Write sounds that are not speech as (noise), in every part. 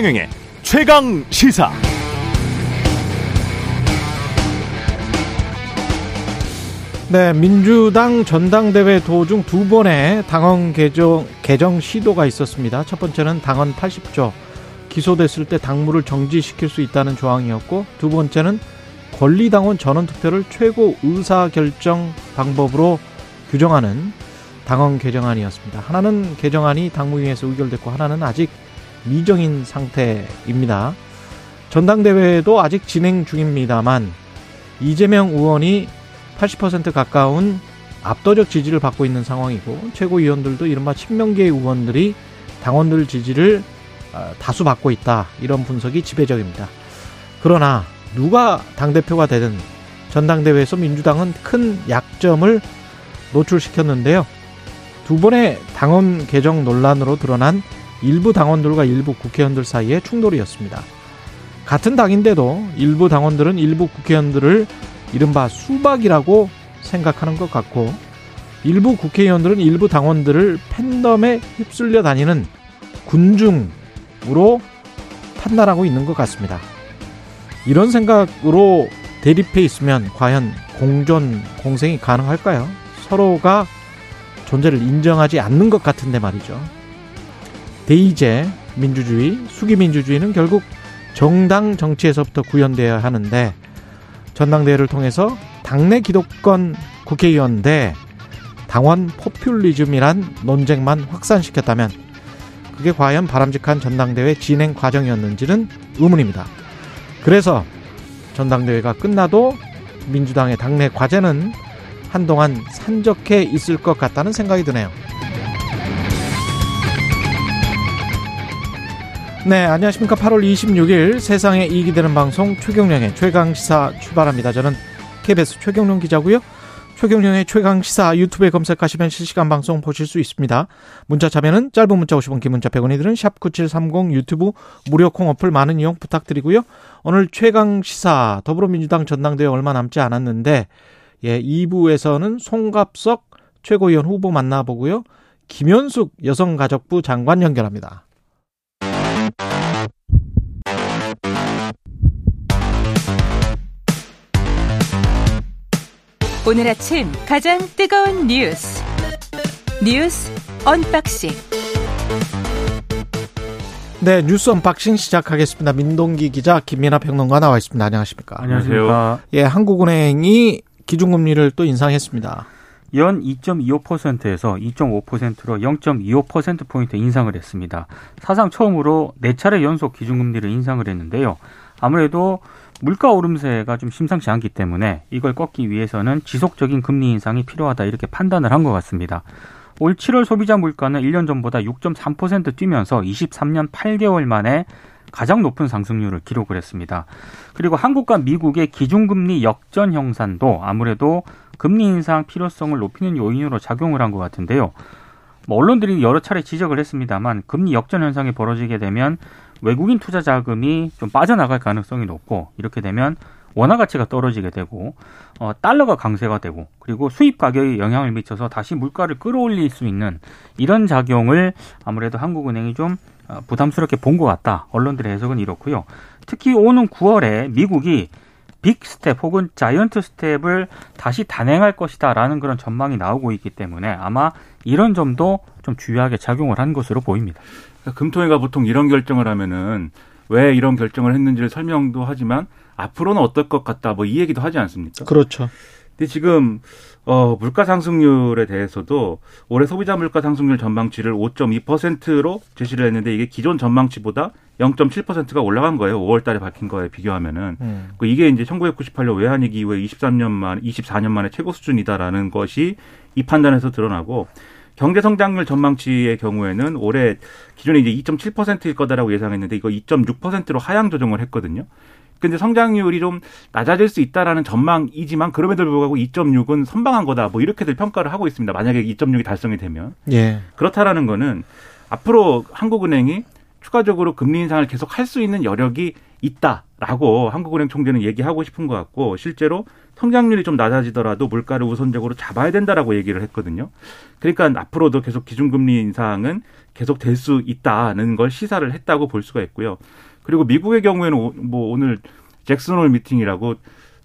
최경영의 최강 시사. 네, 민주당 전당대회 도중 두 번의 당원 개정, 개정 시도가 있었습니다. 첫 번째는 당원 80조 기소됐을 때 당무를 정지시킬 수 있다는 조항이었고 두 번째는 권리당원 전원투표를 최고 의사결정 방법으로 규정하는 당원 개정안이었습니다. 하나는 개정안이 당무위에서 의결됐고 하나는 아직 미정인 상태입니다. 전당대회도 아직 진행 중입니다만 이재명 의원이 80% 가까운 압도적 지지를 받고 있는 상황이고 최고위원들도 이른바 친명계 의원들이 당원들 지지를 어, 다수 받고 있다 이런 분석이 지배적입니다. 그러나 누가 당대표가 되든 전당대회에서 민주당은 큰 약점을 노출시켰는데요. 두 번의 당원 개정 논란으로 드러난 일부 당원들과 일부 국회의원들 사이의 충돌이었습니다. 같은 당인데도 일부 당원들은 일부 국회의원들을 이른바 수박이라고 생각하는 것 같고 일부 국회의원들은 일부 당원들을 팬덤에 휩쓸려 다니는 군중으로 판단하고 있는 것 같습니다. 이런 생각으로 대립해 있으면 과연 공존, 공생이 가능할까요? 서로가 존재를 인정하지 않는 것 같은데 말이죠. 대의제 민주주의, 수기민주주의는 결국 정당 정치에서부터 구현되어야 하는데 전당대회를 통해서 당내 기득권 국회의원 대 당원 포퓰리즘이란 논쟁만 확산시켰다면 그게 과연 바람직한 전당대회 진행 과정이었는지는 의문입니다. 그래서 전당대회가 끝나도 민주당의 당내 과제는 한동안 산적해 있을 것 같다는 생각이 드네요. 네, 안녕하십니까. 8월 26일 세상에 이익이 되는 방송 최경령의 최강시사 출발합니다. 저는 KBS 최경령 기자고요. 최경령의 최강시사 유튜브에 검색하시면 실시간 방송 보실 수 있습니다. 문자 참여는 짧은 문자 50원, 긴 문자 100원이 드는 샵9730 유튜브 무료 콩 어플 많은 이용 부탁드리고요. 오늘 최강시사 더불어민주당 전당대회 얼마 남지 않았는데 예, 2부에서는 송갑석 최고위원 후보 만나보고요. 김현숙 여성가족부 장관 연결합니다. 오늘 아침 가장 뜨거운 뉴스 뉴스 언박싱 네 뉴스 언박싱 시작하겠습니다. 민동기 기자 김민하 평론가 나와 있습니다. 안녕하십니까? 안녕하세요. 예, 한국은행이 기준금리를 또 인상했습니다. 연 2.25%에서 2.5%로 0.25%포인트 인상을 했습니다. 사상 처음으로 4차례 연속 기준금리를 인상을 했는데요. 아무래도 물가 오름세가 좀 심상치 않기 때문에 이걸 꺾기 위해서는 지속적인 금리 인상이 필요하다 이렇게 판단을 한 것 같습니다. 올 7월 소비자 물가는 1년 전보다 6.3% 뛰면서 23년 8개월 만에 가장 높은 상승률을 기록을 했습니다. 그리고 한국과 미국의 기준금리 역전 형산도 아무래도 금리 인상 필요성을 높이는 요인으로 작용을 한 것 같은데요. 뭐 언론들이 여러 차례 지적을 했습니다만 금리 역전 현상이 벌어지게 되면 외국인 투자 자금이 좀 빠져나갈 가능성이 높고 이렇게 되면 원화 가치가 떨어지게 되고 어, 달러가 강세가 되고 그리고 수입 가격에 영향을 미쳐서 다시 물가를 끌어올릴 수 있는 이런 작용을 아무래도 한국은행이 좀 어, 부담스럽게 본 것 같다. 언론들의 해석은 이렇고요. 특히 오는 9월에 미국이 빅 스텝 혹은 자이언트 스텝을 다시 단행할 것이다라는 그런 전망이 나오고 있기 때문에 아마 이런 점도 좀 주요하게 작용을 한 것으로 보입니다. 그러니까 금토회가 보통 이런 결정을 하면은 왜 이런 결정을 했는지를 설명도 하지만 앞으로는 어떨 것 같다 뭐 이 얘기도 하지 않습니까? 그렇죠. 근데 지금 어 물가 상승률에 대해서도 올해 소비자 물가 상승률 전망치를 5.2%로 제시를 했는데 이게 기존 전망치보다 0.7%가 올라간 거예요. 5월 달에 밝힌 거에 비교하면은. 음. 이게 이제 1998년 외환위기 이후에 23년 만 24년 만에 최고 수준이다라는 것이 이 판단에서 드러나고 경제 성장률 전망치의 경우에는 올해 기존에 이제 2.7%일 거다라고 예상했는데 이거 2.6%로 하향 조정을 했거든요. 근데 성장률이 좀 낮아질 수 있다라는 전망이지만 그럼에도 불구하고 2.6은 선방한 거다. 뭐 이렇게들 평가를 하고 있습니다. 만약에 2.6이 달성이 되면. 예. 그렇다라는 거는 앞으로 한국은행이 추가적으로 금리 인상을 계속 할 수 있는 여력이 있다라고 한국은행 총재는 얘기하고 싶은 것 같고 실제로 성장률이 좀 낮아지더라도 물가를 우선적으로 잡아야 된다라고 얘기를 했거든요. 그러니까 앞으로도 계속 기준금리 인상은 계속 될 수 있다는 걸 시사를 했다고 볼 수가 있고요. 그리고 미국의 경우에는 뭐 오늘 잭슨홀 미팅이라고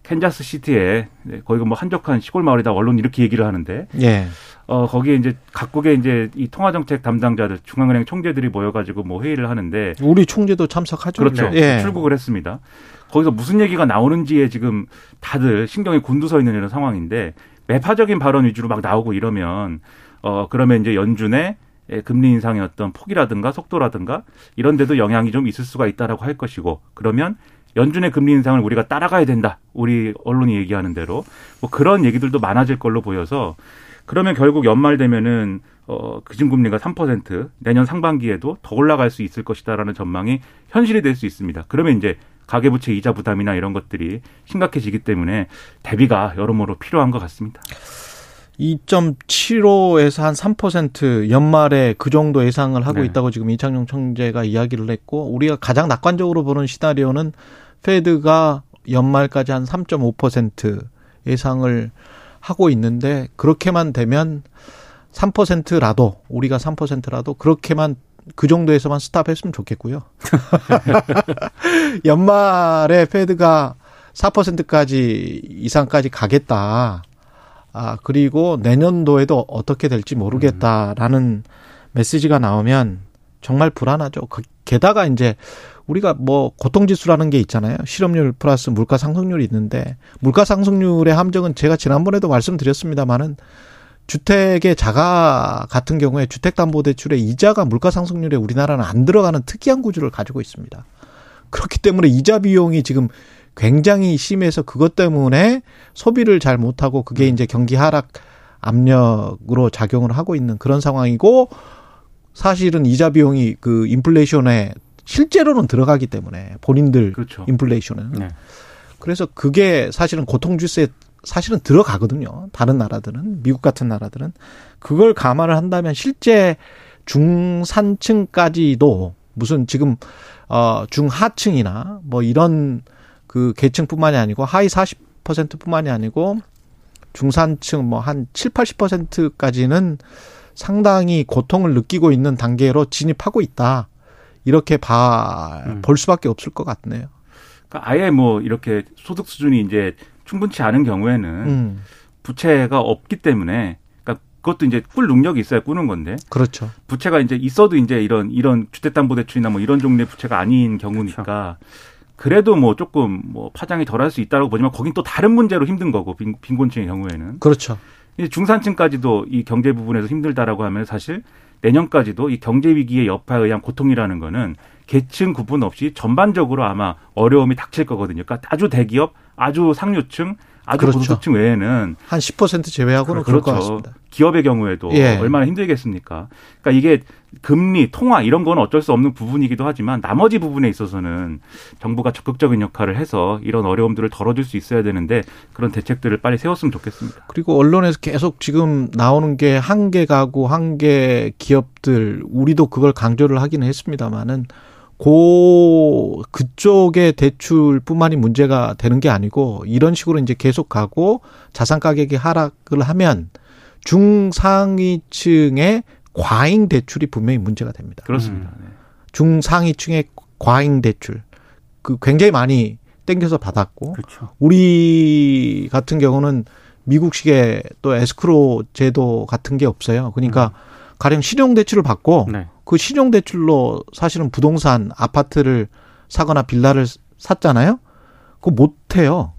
캔자스 시티에 네, 거기가 뭐 한적한 시골 마을이다 언론 이렇게 얘기를 하는데 예. 어 거기에 이제 각국의 이제 이 통화 정책 담당자들 중앙은행 총재들이 모여가지고 뭐 회의를 하는데 우리 총재도 참석하죠. 그렇죠 예. 출국을 했습니다. 거기서 무슨 얘기가 나오는지에 지금 다들 신경이 곤두서 있는 이런 상황인데 매파적인 발언 위주로 막 나오고 이러면 어 그러면 이제 연준의 금리 인상의 어떤 폭이라든가 속도라든가 이런 데도 영향이 좀 있을 수가 있다라고 할 것이고 그러면 연준의 금리 인상을 우리가 따라가야 된다. 우리 언론이 얘기하는 대로 뭐 그런 얘기들도 많아질 걸로 보여서 그러면 결국 연말 되면은 어 기준금리가 3% 내년 상반기에도 더 올라갈 수 있을 것이다라는 전망이 현실이 될 수 있습니다. 그러면 이제 가계부채 이자 부담이나 이런 것들이 심각해지기 때문에 대비가 여러모로 필요한 것 같습니다. 2.75에서 한 3% 연말에 그 정도 예상을 하고 네. 있다고 지금 이창용 총재가 이야기를 했고 우리가 가장 낙관적으로 보는 시나리오는 페드가 연말까지 한 3.5% 예상을 하고 있는데 그렇게만 되면 3%라도 우리가 3%라도 그렇게만 그 정도에서만 스탑했으면 좋겠고요. (laughs) 연말에 페드가 4%까지 이상까지 가겠다. 아, 그리고 내년도에도 어떻게 될지 모르겠다라는 메시지가 나오면 정말 불안하죠. 그, 게다가 이제 우리가 뭐 고통지수라는 게 있잖아요. 실업률 플러스 물가 상승률이 있는데 물가 상승률의 함정은 제가 지난번에도 말씀드렸습니다마는 주택의 자가 같은 경우에 주택담보대출의 이자가 물가 상승률에 우리나라는 안 들어가는 특이한 구조를 가지고 있습니다. 그렇기 때문에 이자 비용이 지금 굉장히 심해서 그것 때문에 소비를 잘 못하고 그게 이제 경기 하락 압력으로 작용을 하고 있는 그런 상황이고 사실은 이자 비용이 그 인플레이션에 실제로는 들어가기 때문에 본인들 그렇죠. 인플레이션은 네. 그래서 그게 사실은 고통지수에 사실은 들어가거든요. 다른 나라들은 미국 같은 나라들은 그걸 감안을 한다면 실제 중산층까지도 무슨 지금 어 중하층이나 뭐 이런 그 계층뿐만이 아니고 하위 40%뿐만이 아니고 중산층 뭐 한 7, 80%까지는 상당히 고통을 느끼고 있는 단계로 진입하고 있다. 이렇게 봐, 음. 볼 수밖에 없을 것 같네요. 그러니까 아예 뭐 이렇게 소득 수준이 이제 충분치 않은 경우에는 음, 부채가 없기 때문에 그러니까 그것도 이제 꿀 능력이 있어야 꾸는 건데 그렇죠. 부채가 이제 있어도 이제 이런 이런 주택담보대출이나 뭐 이런 종류의 부채가 아닌 경우니까 그래도뭐 조금 뭐 파장이 덜할 수 있다고 보지만 거긴 또 다른 문제로 힘든 거고 빈, 빈곤층의 경우에는 그렇죠. 이제 중산층까지도 이 경제 부분에서 힘들다라고 하면 사실 내년까지도 이 경제 위기의 여파에 의한 고통이라는 거는 계층 구분 없이 전반적으로 아마 어려움이 닥칠 거거든요. 그러니까 아주 대기업, 아주 상류층, 아주 그렇죠. 고소득층 외에는 한 10% 제외하고는 같습니다. 기업의 경우에도 예. 얼마나 힘들겠습니까? 그러니까 이게 금리, 통화 이런 건 어쩔 수 없는 부분이기도 하지만 나머지 부분에 있어서는 정부가 적극적인 역할을 해서 이런 어려움들을 덜어줄 수 있어야 되는데 그런 대책들을 빨리 세웠으면 좋겠습니다. 그리고 언론에서 계속 지금 나오는 게 한계 가구, 한계 기업들, 우리도 그걸 강조를 하기는 했습니다만은 고 그쪽의 대출뿐만이 문제가 되는 게 아니고 이런 식으로 이제 계속 가고 자산 가격이 하락을 하면 중상위층의 과잉 대출이 분명히 문제가 됩니다. 그렇습니다. 네. 중상위층의 과잉 대출 그 굉장히 많이 땡겨서 받았고 그렇죠. 우리 같은 경우는 미국식의 또 에스크로 제도 같은 게 없어요. 그러니까 가령 신용 대출을 받고 네. 그 신용 대출로 사실은 부동산 아파트를 사거나 빌라를 샀잖아요. 그거 못 해요.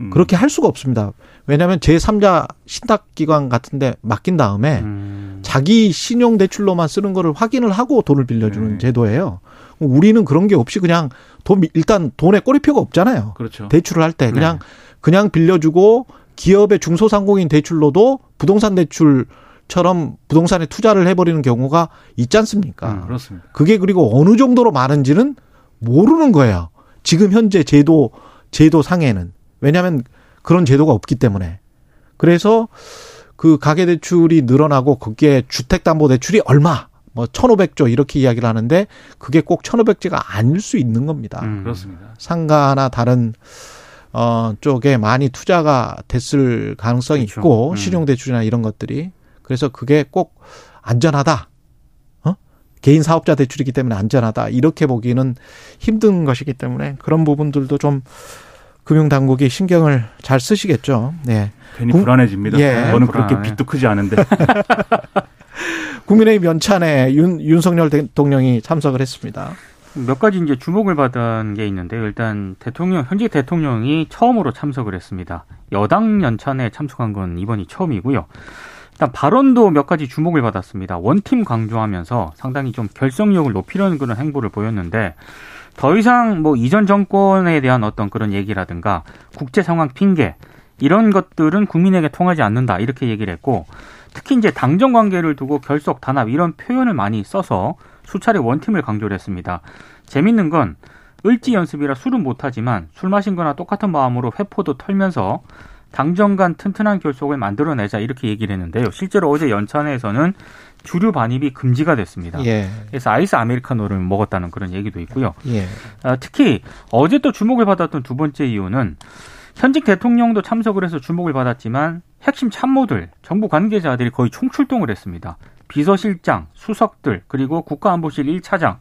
음. 그렇게 할 수가 없습니다. 왜냐하면 제3자 신탁기관 같은데 맡긴 다음에 음. 자기 신용 대출로만 쓰는 거를 확인을 하고 돈을 빌려주는 네. 제도예요. 우리는 그런 게 없이 그냥 돈 일단 돈에 꼬리표가 없잖아요. 그렇죠. 대출을 할 때 그냥 그냥 빌려주고 기업의 중소상공인 대출로도 부동산 대출 처럼 부동산에 투자를 해버리는 경우가 있지 않습니까? 음, 그렇습니다. 그게 그리고 어느 정도로 많은지는 모르는 거예요. 지금 현재 제도 제도 상에는 왜냐하면 그런 제도가 없기 때문에 그래서 그 가계 대출이 늘어나고 거기에 주택 담보 대출이 얼마 뭐 1,500조 이렇게 이야기를 하는데 그게 꼭 1,500조가 아닐 수 있는 겁니다. 음. 그렇습니다. 상가나 다른 어 쪽에 많이 투자가 됐을 가능성이 그렇죠. 있고 음. 신용 대출이나 이런 것들이 그래서 그게 꼭 안전하다. 어? 개인 사업자 대출이기 때문에 안전하다. 이렇게 보기는 힘든 것이기 때문에 그런 부분들도 좀 금융 당국이 신경을 잘 쓰시겠죠. 네. 괜히 국- 불안해집니다. 예. 저는 그렇게 불안해. 빚도 크지 않은데. (laughs) 국민의힘 연찬에 윤, 윤석열 대통령이 참석을 했습니다. 몇 가지 이제 주목을 받은 게 있는데요. 일단 대통령 현직 대통령이 처음으로 참석을 했습니다. 여당 연찬에 참석한 건 이번이 처음이고요. 일단 발언도 몇 가지 주목을 받았습니다. 원팀 강조하면서 상당히 좀 결속력을 높이려는 그런 행보를 보였는데 더 이상 뭐 이전 정권에 대한 어떤 그런 얘기라든가 국제 상황 핑계 이런 것들은 국민에게 통하지 않는다 이렇게 얘기를 했고 특히 이제 당정 관계를 두고 결속 단합 이런 표현을 많이 써서 수차례 원팀을 강조를 했습니다. 재밌는 건 을지 연습이라 술은 못하지만 술 마신 거나 똑같은 마음으로 회포도 털면서 당정 간 튼튼한 결속을 만들어내자 이렇게 얘기를 했는데요. 실제로 어제 연찬회에서는 주류 반입이 금지가 됐습니다. 예. 그래서 아이스 아메리카노를 먹었다는 그런 얘기도 있고요. 예. 아, 특히 어제 또 주목을 받았던 두 번째 이유는 현직 대통령도 참석을 해서 주목을 받았지만 핵심 참모들, 정부 관계자들이 거의 총출동을 했습니다. 비서실장, 수석들, 그리고 국가안보실 1차장,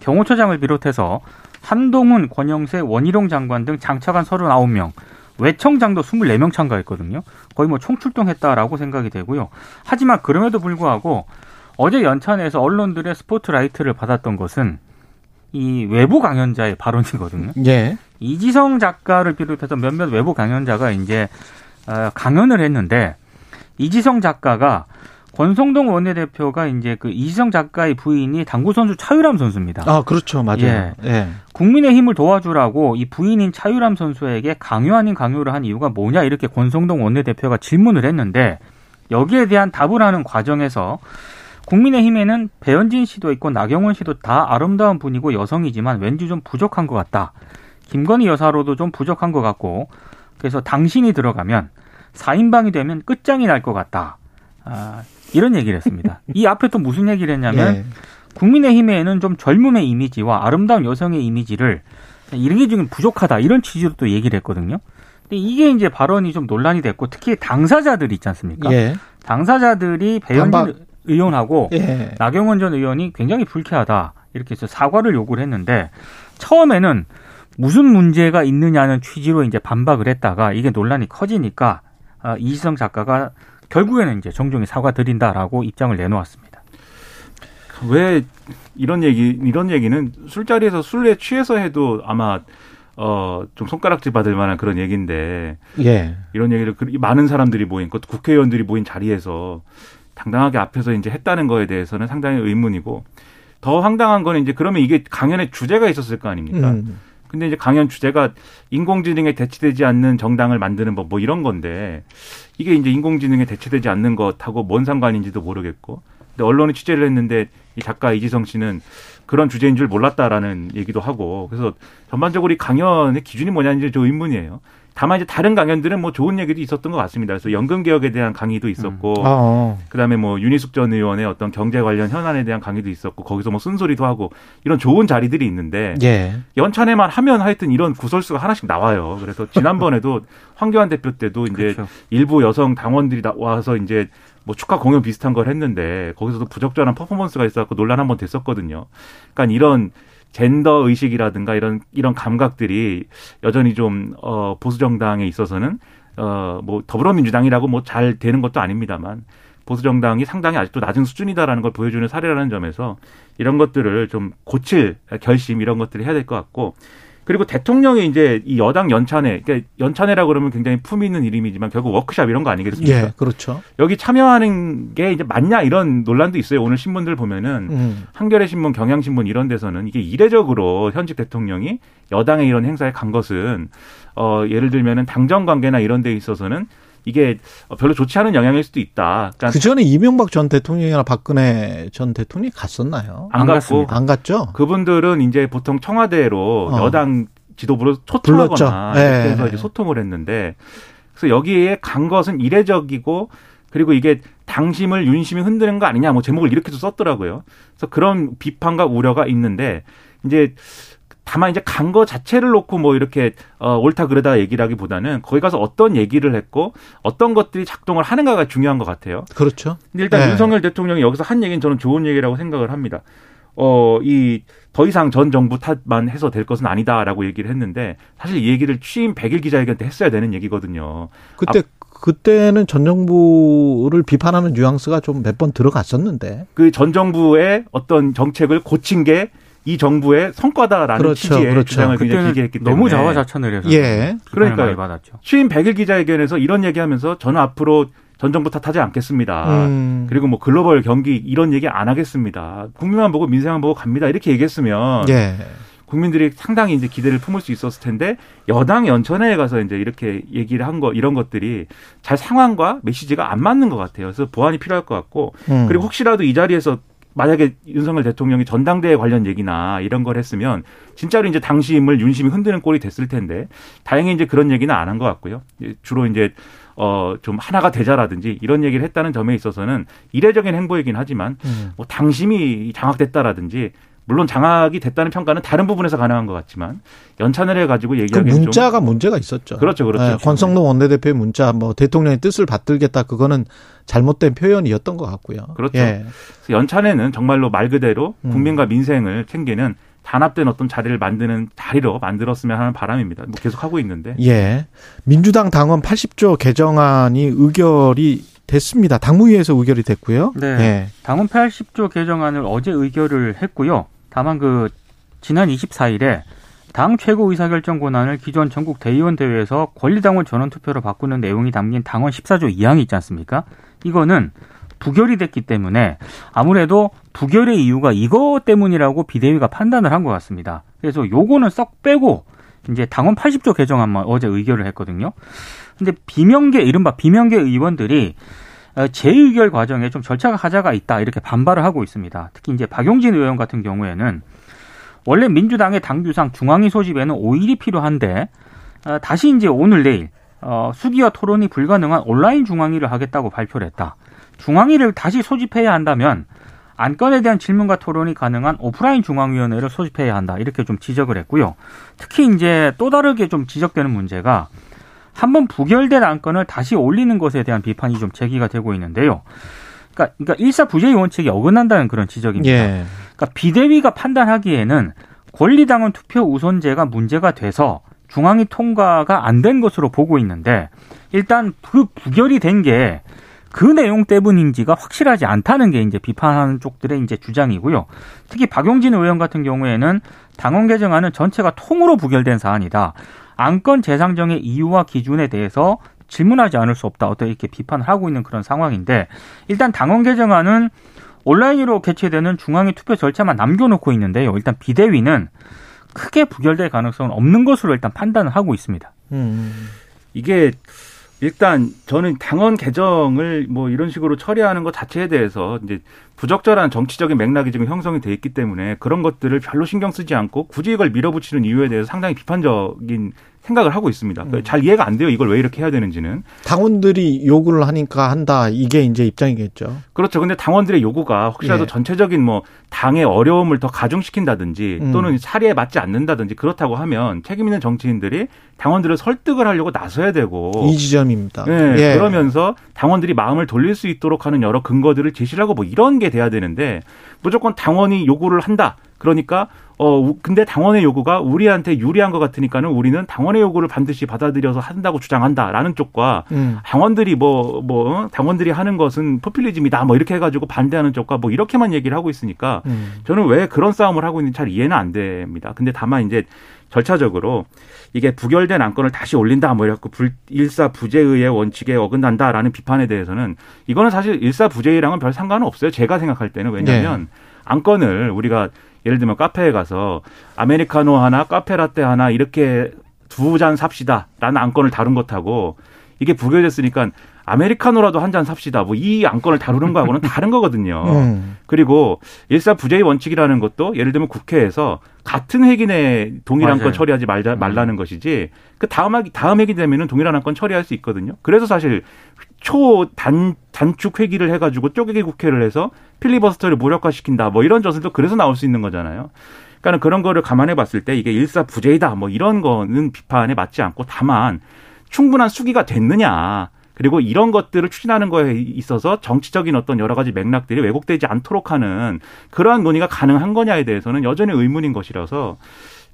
경호처장을 비롯해서 한동훈, 권영세, 원희룡 장관 등 장차관 39명, 외청장도 24명 참가했거든요. 거의 뭐 총출동했다라고 생각이 되고요. 하지만 그럼에도 불구하고 어제 연찬에서 언론들의 스포트라이트를 받았던 것은 이 외부 강연자의 발언이거든요. 예. 이지성 작가를 비롯해서 몇몇 외부 강연자가 이제 어, 강연을 했는데 이지성 작가가 권성동 원내대표가 이제 그 이지성 작가의 부인이 당구 선수 차유람 선수입니다. 아, 그렇죠. 맞아요. 예. 예. 국민의힘을 도와주라고 이 부인인 차유람 선수에게 강요 아닌 강요를 한 이유가 뭐냐 이렇게 권성동 원내대표가 질문을 했는데 여기에 대한 답을 하는 과정에서 국민의힘에는 배현진 씨도 있고 나경원 씨도 다 아름다운 분이고 여성이지만 왠지 좀 부족한 것 같다. 김건희 여사로도 좀 부족한 것 같고 그래서 당신이 들어가면 4인방이 되면 끝장이 날 것 같다. 아, 이런 얘기를 했습니다. (laughs) 이 앞에 또 무슨 얘기를 했냐면 예. 국민의힘에는 좀 젊음의 이미지와 아름다운 여성의 이미지를 이런 게 지금 부족하다 이런 취지로 또 얘기를 했거든요. 근데 이게 이제 발언이 좀 논란이 됐고 특히 당사자들 있지 않습니까? 예. 당사자들이 배현진 반박. 의원하고 예. 나경원 전 의원이 굉장히 불쾌하다 이렇게 해서 사과를 요구를 했는데 처음에는 무슨 문제가 있느냐는 취지로 이제 반박을 했다가 이게 논란이 커지니까 아, 이지성 작가가 결국에는 이제 정중히 사과 드린다라고 입장을 내놓았습니다. 왜 이런 얘기 이런 얘기는 술자리에서 술에 취해서 해도 아마 어 좀 손가락질 받을 만한 그런 얘기인데 예. 이런 얘기를 그- 많은 사람들이 모인 그 국회의원들이 모인 자리에서 당당하게 앞에서 이제 했다는 거에 대해서는 상당히 의문이고 더 황당한 거는 이제 그러면 이게 강연의 주제가 있었을 거 아닙니까? 음. 근데 이제 강연 주제가 인공지능에 대치되지 않는 정당을 만드는 법 뭐 이런 건데 이게 이제 인공지능에 대치되지 않는 것하고 뭔 상관인지도 모르겠고 근데 언론이 취재를 했는데 이 작가 이지성 씨는 그런 주제인 줄 몰랐다라는 얘기도 하고 그래서 전반적으로 이 강연의 기준이 뭐냐는 저 의문이에요. 다만 이제 다른 강연들은 뭐 좋은 얘기도 있었던 것 같습니다. 그래서 연금 개혁에 대한 강의도 있었고 아, 어. 그다음에 뭐 윤희숙 전 의원의 어떤 경제 관련 현안에 대한 강의도 있었고 거기서 뭐 쓴소리도 하고 이런 좋은 자리들이 있는데 예. 연찬에만 하면 하여튼 이런 구설수가 하나씩 나와요. 그래서 지난번에도 (laughs) 황교안 대표 때도 이제 그렇죠. 일부 여성 당원들이 나와서 이제 뭐 축하 공연 비슷한 걸 했는데 거기서도 부적절한 퍼포먼스가 있어갖고 논란 한 번 됐었거든요. 그러니까 이런 젠더 의식이라든가 이런 이런 감각들이 여전히 좀 어, 보수 정당에 있어서는 어, 뭐 더불어민주당이라고 뭐 잘 되는 것도 아닙니다만 보수 정당이 상당히 아직도 낮은 수준이다라는 걸 보여주는 사례라는 점에서 이런 것들을 좀 고칠 결심 이런 것들을 해야 될 것 같고 그리고 대통령이 이제 이 여당 연찬회, 그러니까 연찬회라 그러면 굉장히 품위 있는 이름이지만 결국 워크샵 이런 거 아니겠습니까? 예. 그렇죠. 여기 참여하는 게 이제 맞냐 이런 논란도 있어요. 오늘 신문들 보면은 음. 한겨레 신문, 경향 신문 이런 데서는 이게 이례적으로 현직 대통령이 여당의 이런 행사에 간 것은 어 예를 들면은 당정 관계나 이런 데 있어서는 이게 별로 좋지 않은 영향일 수도 있다. 그러니까 그 전에 이명박 전 대통령이나 박근혜 전 대통령이 갔었나요? 안 안 갔고. 안 갔죠? 그분들은 이제 보통 청와대로 어. 여당 지도부로 불렀죠. 이렇게 예. 이제 소통을 했는데 그래서 여기에 간 것은 이례적이고 그리고 이게 당심을 윤심이 흔드는 거 아니냐 뭐 제목을 이렇게도 썼더라고요. 그래서 그런 비판과 우려가 있는데 이제 다만 이제 간 거 자체를 놓고 뭐 이렇게 어 옳다 그러다 얘기를 하기보다는 거기 가서 어떤 얘기를 했고 어떤 것들이 작동을 하는가가 중요한 것 같아요. 그렇죠. 근데 일단 네. 윤석열 대통령이 여기서 한 얘기는 저는 좋은 얘기라고 생각을 합니다. 어, 이, 더 이상 전 정부 탓만 해서 될 것은 아니다라고 얘기를 했는데 사실 이 얘기를 취임 100일 기자회견 때 했어야 되는 얘기거든요. 그때 그때는 전 정부를 비판하는 뉘앙스가 좀 몇 번 들어갔었는데. 그 전 정부의 어떤 정책을 고친 게 이 정부의 성과다라는 그렇죠, 취지의 그렇죠. 주장을 굉장히 길게 했기 때문에 너무 자화자찬을 해서 예. 많이 받았죠. 취임 100일 기자회견에서 이런 얘기하면서 저는 앞으로 전 정부 탓하지 않겠습니다. 음. 그리고 뭐 글로벌 경기 이런 얘기 안 하겠습니다. 국민만 보고 민생만 보고 갑니다. 이렇게 얘기했으면 예. 국민들이 상당히 이제 기대를 품을 수 있었을 텐데 여당 연천회에 가서 이제 이렇게 얘기를 한 거 이런 것들이 잘 상황과 메시지가 안 맞는 것 같아요. 그래서 보완이 필요할 것 같고 음. 그리고 혹시라도 이 자리에서 만약에 윤석열 대통령이 전당대회 관련 얘기나 이런 걸 했으면 진짜로 이제 당심을 윤심이 흔드는 꼴이 됐을 텐데 다행히 이제 그런 얘기는 안 한 것 같고요. 이제 주로 이제 어 좀 하나가 되자라든지 이런 얘기를 했다는 점에 있어서는 이례적인 행보이긴 하지만 음. 뭐 당심이 장악됐다라든지 물론 장악이 됐다는 평가는 다른 부분에서 가능한 것 같지만 연찬을 해가지고 그 얘기하기는 좀 문자가 문제가 있었죠. 그렇죠, 그렇죠. 예, 권성동 원내대표의 문자, 뭐 대통령의 뜻을 받들겠다 그거는 잘못된 표현이었던 것 같고요. 그렇죠. 예. 연찬에는 정말로 말 그대로 음. 국민과 민생을 챙기는 단합된 어떤 자리를 만드는 자리로 만들었으면 하는 바람입니다. 뭐 계속 하고 있는데 예. 민주당 당원 80조 개정안이 의결이 됐습니다. 당무위에서 의결이 됐고요. 네. 예. 당원 80조 개정안을 어제 의결을 했고요. 다만 그 지난 24일에 당 최고 의사결정 권한을 기존 전국 대의원 대회에서 권리당원 전원 투표로 바꾸는 내용이 담긴 당원 14조 2항이 있지 않습니까? 이거는 부결이 됐기 때문에 아무래도 부결의 이유가 이거 때문이라고 비대위가 판단을 한 것 같습니다. 그래서 요거는 썩 빼고 이제 당원 80조 개정안만 어제 의결을 했거든요. 근데 비명계 이른바 비명계 의원들이 어, 재의결 과정에 좀 절차가 하자가 있다 이렇게 반발을 하고 있습니다. 특히 이제 박용진 의원 같은 경우에는 원래 민주당의 당규상 중앙위 소집에는 5일이 필요한데 어, 다시 이제 오늘 내일 어, 수기와 토론이 불가능한 온라인 중앙위를 하겠다고 발표를 했다. 중앙위를 다시 소집해야 한다면 안건에 대한 질문과 토론이 가능한 오프라인 중앙위원회를 소집해야 한다. 이렇게 좀 지적을 했고요. 특히 이제 또 다르게 좀 지적되는 문제가 한 번 부결된 안건을 다시 올리는 것에 대한 비판이 좀 제기가 되고 있는데요. 그러니까, 그러니까 일사 부재의 원칙이 어긋난다는 그런 지적입니다. 예. 그러니까 비대위가 판단하기에는 권리당원 투표 우선제가 문제가 돼서 중앙위 통과가 안 된 것으로 보고 있는데 일단 그 부결이 된 게 그 내용 때문인지가 확실하지 않다는 게 이제 비판하는 쪽들의 이제 주장이고요. 특히 박용진 의원 같은 경우에는 당원 개정안은 전체가 통으로 부결된 사안이다. 안건 재상정의 이유와 기준에 대해서 질문하지 않을 수 없다. 어떻게 이렇게 비판을 하고 있는 그런 상황인데 일단 당원 개정안은 온라인으로 개최되는 중앙위 투표 절차만 남겨놓고 있는데요. 일단 비대위는 크게 부결될 가능성은 없는 것으로 일단 판단을 하고 있습니다. 음. 이게 일단 저는 당원 개정을 뭐 이런 식으로 처리하는 것 자체에 대해서 이제 부적절한 정치적인 맥락이 지금 형성이 돼 있기 때문에 그런 것들을 별로 신경 쓰지 않고 굳이 이걸 밀어붙이는 이유에 대해서 상당히 비판적인 생각을 하고 있습니다. 그러니까 잘 이해가 안 돼요. 이걸 왜 이렇게 해야 되는지는. 당원들이 요구를 하니까 한다. 이게 이제 입장이겠죠. 그렇죠. 근데 당원들의 요구가 혹시라도 예. 전체적인 뭐 당의 어려움을 더 가중시킨다든지 음. 또는 사리에 맞지 않는다든지 그렇다고 하면 책임 있는 정치인들이 당원들을 설득을 하려고 나서야 되고 이 지점입니다. 네, 예. 그러면서 당원들이 마음을 돌릴 수 있도록 하는 여러 근거들을 제시를 하고 뭐 이런 게 돼야 되는데 무조건 당원이 요구를 한다. 그러니까 어 우- 근데 당원의 요구가 우리한테 유리한 것 같으니까는 우리는 당원의 요구를 반드시 받아들여서 한다고 주장한다라는 쪽과 음. 당원들이 뭐, 뭐, 당원들이 하는 것은 포퓰리즘이다. 뭐 이렇게 해가지고 반대하는 쪽과 뭐 이렇게만 얘기를 하고 있으니까 음. 저는 왜 그런 싸움을 하고 있는지 잘 이해는 안 됩니다. 근데 다만 이제 절차적으로 이게 부결된 안건을 다시 올린다 뭐 이래갖고 불, 일사부재의의 원칙에 어긋난다라는 비판에 대해서는 이거는 사실 일사부재의랑은 별 상관은 없어요. 제가 생각할 때는 왜냐하면 안건을 우리가 예를 들면 카페에 가서 아메리카노 하나 카페 라떼 하나 이렇게 두 잔 삽시다라는 안건을 다룬 것하고 이게 부결됐으니까 아메리카노라도 한 잔 삽시다. 뭐 이 안건을 다루는 거하고는 (laughs) 다른 거거든요. 음. 그리고 일사부재의 원칙이라는 것도 예를 들면 국회에서 같은 회기 내에 동일한 맞아요. 건 처리하지 말자 말라는 것이지 그 다음 학- 다음 회기 되면은 동일한 안건 처리할 수 있거든요. 그래서 사실 초단 단축 회기를 해가지고 쪼개기 국회를 해서 필리버스터를 무력화시킨다. 뭐 이런 젖을도 그래서 나올 수 있는 거잖아요. 그러니까 그런 거를 감안해 봤을 때 이게 일사부재이다 뭐 이런 거는 비판에 맞지 않고 다만 충분한 수기가 됐느냐. 그리고 이런 것들을 추진하는 거에 있어서 정치적인 어떤 여러 가지 맥락들이 왜곡되지 않도록 하는 그러한 논의가 가능한 거냐에 대해서는 여전히 의문인 것이라서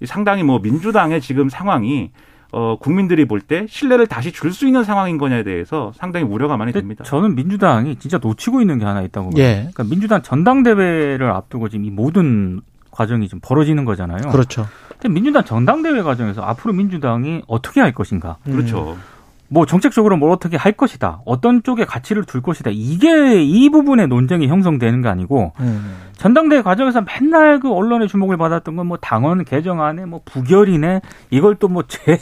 상당히 뭐 민주당의 지금 상황이 어, 국민들이 볼 때 신뢰를 다시 줄 수 있는 상황인 거냐에 대해서 상당히 우려가 많이 됩니다. 저는 민주당이 진짜 놓치고 있는 게 하나 있다고 봐요. 예. 그러니까 민주당 전당대회를 앞두고 지금 이 모든 과정이 좀 벌어지는 거잖아요. 그렇죠. 근데 민주당 전당대회 과정에서 앞으로 민주당이 어떻게 할 것인가? 그렇죠. 뭐 정책적으로 뭘 어떻게 할 것이다. 어떤 쪽에 가치를 둘 것이다. 이게 이 부분의 논쟁이 형성되는 게 아니고 음. 전당대회 과정에서 맨날 그 언론의 주목을 받았던 건 뭐 당원 개정안에 뭐 부결이네 이걸 또 뭐 (laughs) 재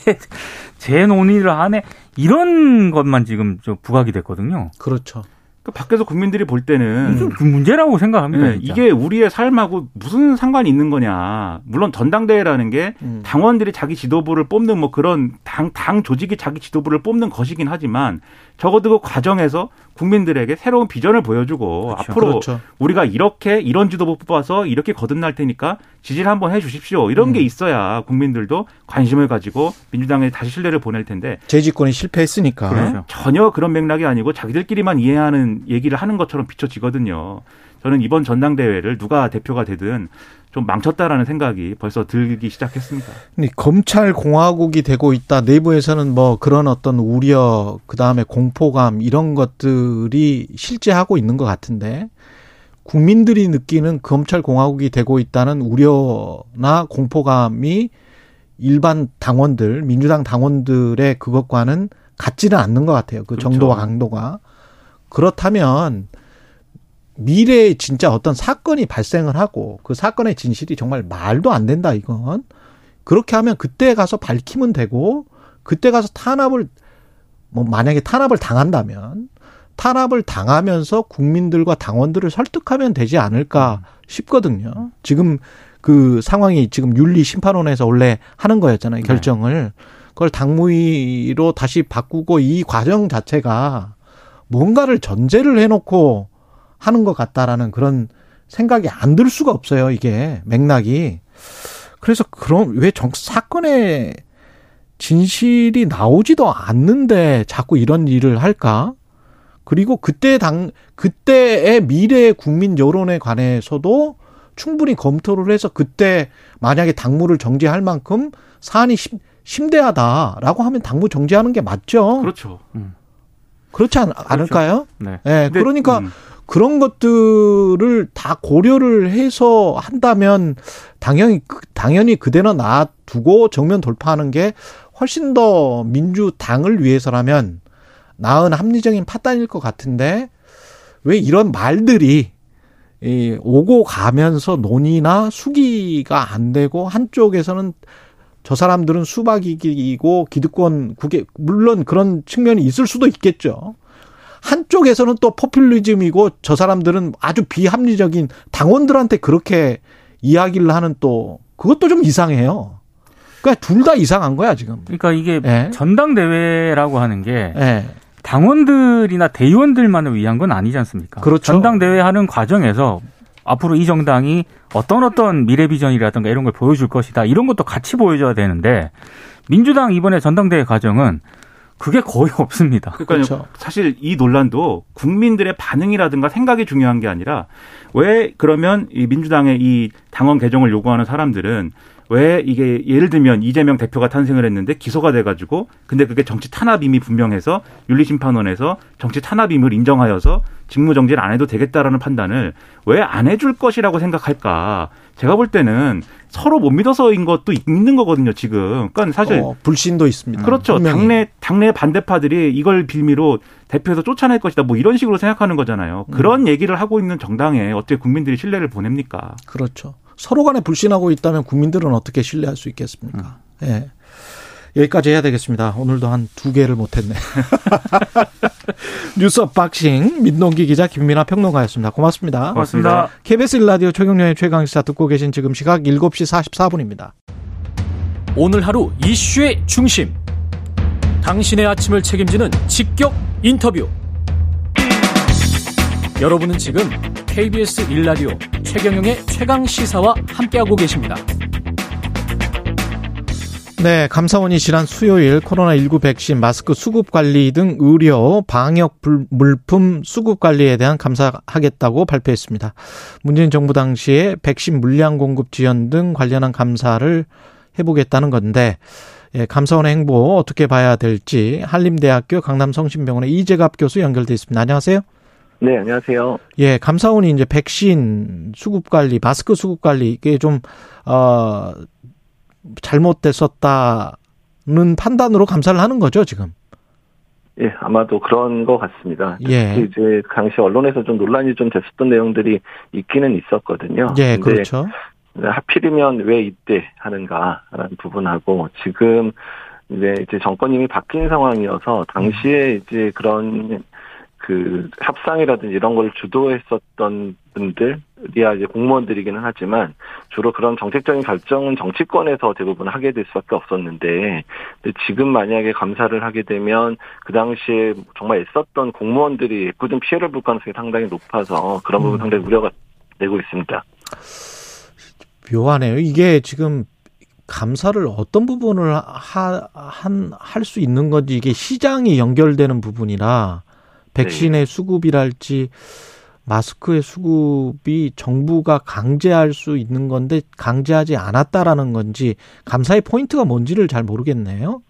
재논의를 하네 이런 것만 지금 좀 부각이 됐거든요. 그렇죠. 그 밖에서 국민들이 볼 때는 좀그 문제라고 생각합니다. 네. 이게 우리의 삶하고 무슨 상관이 있는 거냐. 물론 전당대회라는 게 음. 당원들이 자기 지도부를 뽑는 뭐 그런 당, 당 조직이 자기 지도부를 뽑는 것이긴 하지만 적어도 그 과정에서 국민들에게 새로운 비전을 보여주고 그렇죠. 앞으로 그렇죠. 우리가 이렇게 이런 지도부 뽑아서 이렇게 거듭날 테니까 지지를 한번 해 주십시오. 이런 음. 게 있어야 국민들도 관심을 가지고 민주당에 다시 신뢰를 보낼 텐데 재집권이 실패했으니까. 그렇죠. 전혀 그런 맥락이 아니고 자기들끼리만 이해하는 얘기를 하는 것처럼 비춰지거든요. 저는 이번 전당대회를 누가 대표가 되든 좀 망쳤다라는 생각이 벌써 들기 시작했습니다. 검찰 공화국이 되고 있다. 내부에서는 뭐 그런 어떤 우려, 그 다음에 공포감 이런 것들이 실제 하고 있는 것 같은데 국민들이 느끼는 검찰 공화국이 되고 있다는 우려나 공포감이 일반 당원들, 민주당 당원들의 그것과는 같지는 않는 것 같아요. 그 그렇죠. 정도와 강도가. 그렇다면 미래에 진짜 어떤 사건이 발생을 하고 그 사건의 진실이 정말 말도 안 된다 이건 그렇게 하면 그때 가서 밝히면 되고 그때 가서 탄압을 뭐 만약에 탄압을 당한다면 탄압을 당하면서 국민들과 당원들을 설득하면 되지 않을까 싶거든요. 지금 그 상황이 지금 윤리 심판원에서 원래 하는 거였잖아요. 네. 결정을. 그걸 당무위로 다시 바꾸고 이 과정 자체가 뭔가를 전제를 해놓고 하는 것 같다라는 그런 생각이 안 들 수가 없어요. 이게 맥락이. 그래서 그럼 왜 정, 사건의 진실이 나오지도 않는데 자꾸 이런 일을 할까? 그리고 그때 당, 그때의 미래 국민 여론에 관해서도 충분히 검토를 해서 그때 만약에 당무를 정지할 만큼 사안이 심, 심대하다라고 하면 당무 정지하는 게 맞죠. 그렇죠. 그렇지 않, 않을까요? 네. 예, 그러니까 음, 그런 것들을 다 고려를 해서 한다면 당연히 그- 당연히 그대로 놔두고 정면 돌파하는 게 훨씬 더 민주당을 위해서라면 나은 합리적인 판단일 것 같은데 왜 이런 말들이 이 오고 가면서 논의나 수기가 안 되고 한쪽에서는 저 사람들은 수박이고 기득권 국회 물론 그런 측면이 있을 수도 있겠죠. 한쪽에서는 또 포퓰리즘이고 저 사람들은 아주 비합리적인 당원들한테 그렇게 이야기를 하는 또 그것도 좀 이상해요. 그러니까 둘 다 이상한 거야 지금. 그러니까 이게 예. 전당대회라고 하는 게 예. 당원들이나 대의원들만을 위한 건 아니지 않습니까? 그렇죠. 전당대회 하는 과정에서 앞으로 이 정당이 어떤 어떤 미래 비전이라든가 이런 걸 보여줄 것이다. 이런 것도 같이 보여줘야 되는데 민주당 이번에 전당대회 과정은 그게 거의 (laughs) 없습니다. 그러니까 그렇죠. 사실 이 논란도 국민들의 반응이라든가 생각이 중요한 게 아니라 왜 그러면 이 민주당의 이 당원 개정을 요구하는 사람들은 왜 이게 예를 들면 이재명 대표가 탄생을 했는데 기소가 돼가지고 근데 그게 정치 탄압임이 분명해서 윤리심판원에서 정치 탄압임을 인정하여서 직무정지를 안 해도 되겠다라는 판단을 왜 안 해줄 것이라고 생각할까? 제가 볼 때는 서로 못 믿어서인 것도 있는 거거든요, 지금. 그러니까 사실 어, 불신도 있습니다. 그렇죠. 분명히. 당내 당내 반대파들이 이걸 빌미로 대표에서 쫓아낼 것이다. 뭐 이런 식으로 생각하는 거잖아요. 그런 음. 얘기를 하고 있는 정당에 어떻게 국민들이 신뢰를 보냅니까? 그렇죠. 서로 간에 불신하고 있다면 국민들은 어떻게 신뢰할 수 있겠습니까? 음. 예. 여기까지 해야 되겠습니다. 오늘도 한 두 개를 못했네. (laughs) 뉴스 언박싱 민동기 기자 김민하 평론가였습니다. 고맙습니다. 고맙습니다. KBS 1라디오 최경영의 최강시사 듣고 계신 지금 시각 7시 44분입니다. 오늘 하루 이슈의 중심. 당신의 아침을 책임지는 직격 인터뷰. 여러분은 지금 KBS 1라디오 최경영의 최강 시사와 함께하고 계십니다. 네, 감사원이 지난 수요일 코로나19 백신, 마스크 수급 관리 등 의료, 방역 물품 수급 관리에 대한 감사하겠다고 발표했습니다. 문재인 정부 당시에 백신 물량 공급 지연 등 관련한 감사를 해보겠다는 건데, 예, 감사원의 행보 어떻게 봐야 될지 한림대학교 강남성심병원의 이재갑 교수 연결돼 있습니다. 안녕하세요. 네, 안녕하세요. 예, 감사원이 이제 백신 수급 관리, 마스크 수급 관리 이게 좀 어, 잘못됐었다는 판단으로 감사를 하는 거죠, 지금. 예, 아마도 그런 것 같습니다. 예. 이제 당시 언론에서 좀 논란이 좀 됐었던 내용들이 있기는 있었거든요. 예, 그렇죠. 하필이면 왜 이때 하는가라는 부분하고 지금 이제 이제 정권이 바뀐 상황이어서 당시에 이제 그런 그 협상이라든지 이런 걸 주도했었던 분들이야 이제 공무원들이기는 하지만 주로 그런 정책적인 결정은 정치권에서 대부분 하게 될 수밖에 없었는데 지금 만약에 감사를 하게 되면 그 당시에 정말 애썼던 공무원들이 꾸준 피해를 볼 가능성이 상당히 높아서 그런 부분 상당히 우려가 되고 있습니다. 묘하네요. 이게 지금 감사를 어떤 부분을 할수 있는 건지 이게 시장이 연결되는 부분이라 백신의 네. 수급이랄지 마스크의 수급이 정부가 강제할 수 있는 건데 강제하지 않았다라는 건지 감사의 포인트가 뭔지를 잘 모르겠네요.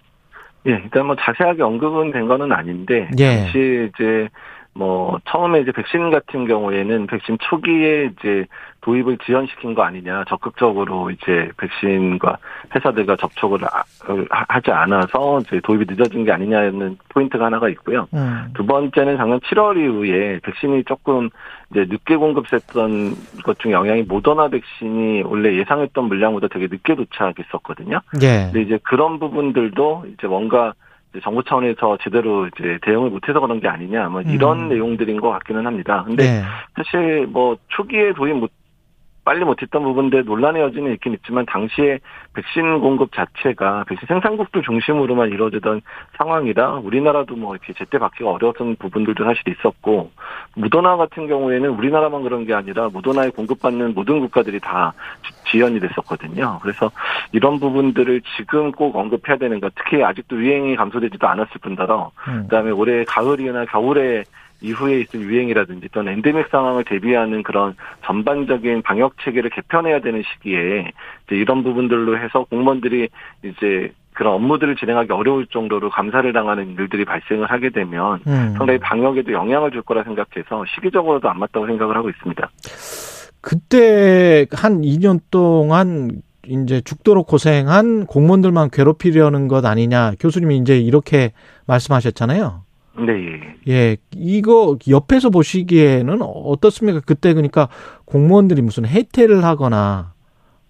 예, 일단 뭐 자세하게 언급은 된 거는 아닌데 예. 당시 이제 뭐 처음에 이제 백신 같은 경우에는 백신 초기에 이제 도입을 지연시킨 거 아니냐 적극적으로 이제 백신과 회사들과 접촉을 하지 않아서 이제 도입이 늦어진 게 아니냐는 포인트가 하나가 있고요. 음. 두 번째는 작년 7월 이후에 백신이 조금 이제 늦게 공급됐던 것 중에 영향이 모더나 백신이 원래 예상했던 물량보다 되게 늦게 도착했었거든요. 예. 근데 이제 그런 부분들도 이제 뭔가 정부 차원에서 제대로 이제 대응을 못해서 그런 게 아니냐, 뭐 이런 음. 내용들인 것 같기는 합니다. 근데 네. 사실 뭐 초기에 도입 못 빨리 못했던 부분들 논란의 여지는 있긴 있지만 당시에 백신 공급 자체가 백신 생산국들 중심으로만 이루어지던 상황이라 우리나라도 뭐 이렇게 제때 받기가 어려웠던 부분들도 사실 있었고 무더나 같은 경우에는 우리나라만 그런 게 아니라 무더나에 공급받는 모든 국가들이 다 지연이 됐었거든요. 그래서 이런 부분들을 지금 꼭 언급해야 되는 것 특히 아직도 유행이 감소되지도 않았을 뿐더러 음. 그다음에 올해 가을이나 겨울에 이후에 있을 유행이라든지 또는 엔데믹 상황을 대비하는 그런 전반적인 방역 체계를 개편해야 되는 시기에 이제 이런 부분들로 해서 공무원들이 이제 그런 업무들을 진행하기 어려울 정도로 감사를 당하는 일들이 발생을 하게 되면 음. 상당히 방역에도 영향을 줄 거라 생각해서 시기적으로도 안 맞다고 생각을 하고 있습니다. 그때 한 2년 동안 이제 죽도록 고생한 공무원들만 괴롭히려는 것 아니냐 교수님이 이제 이렇게 말씀하셨잖아요. 네. 예, 이거 옆에서 보시기에는 어떻습니까? 그때 그러니까 공무원들이 무슨 해태를 하거나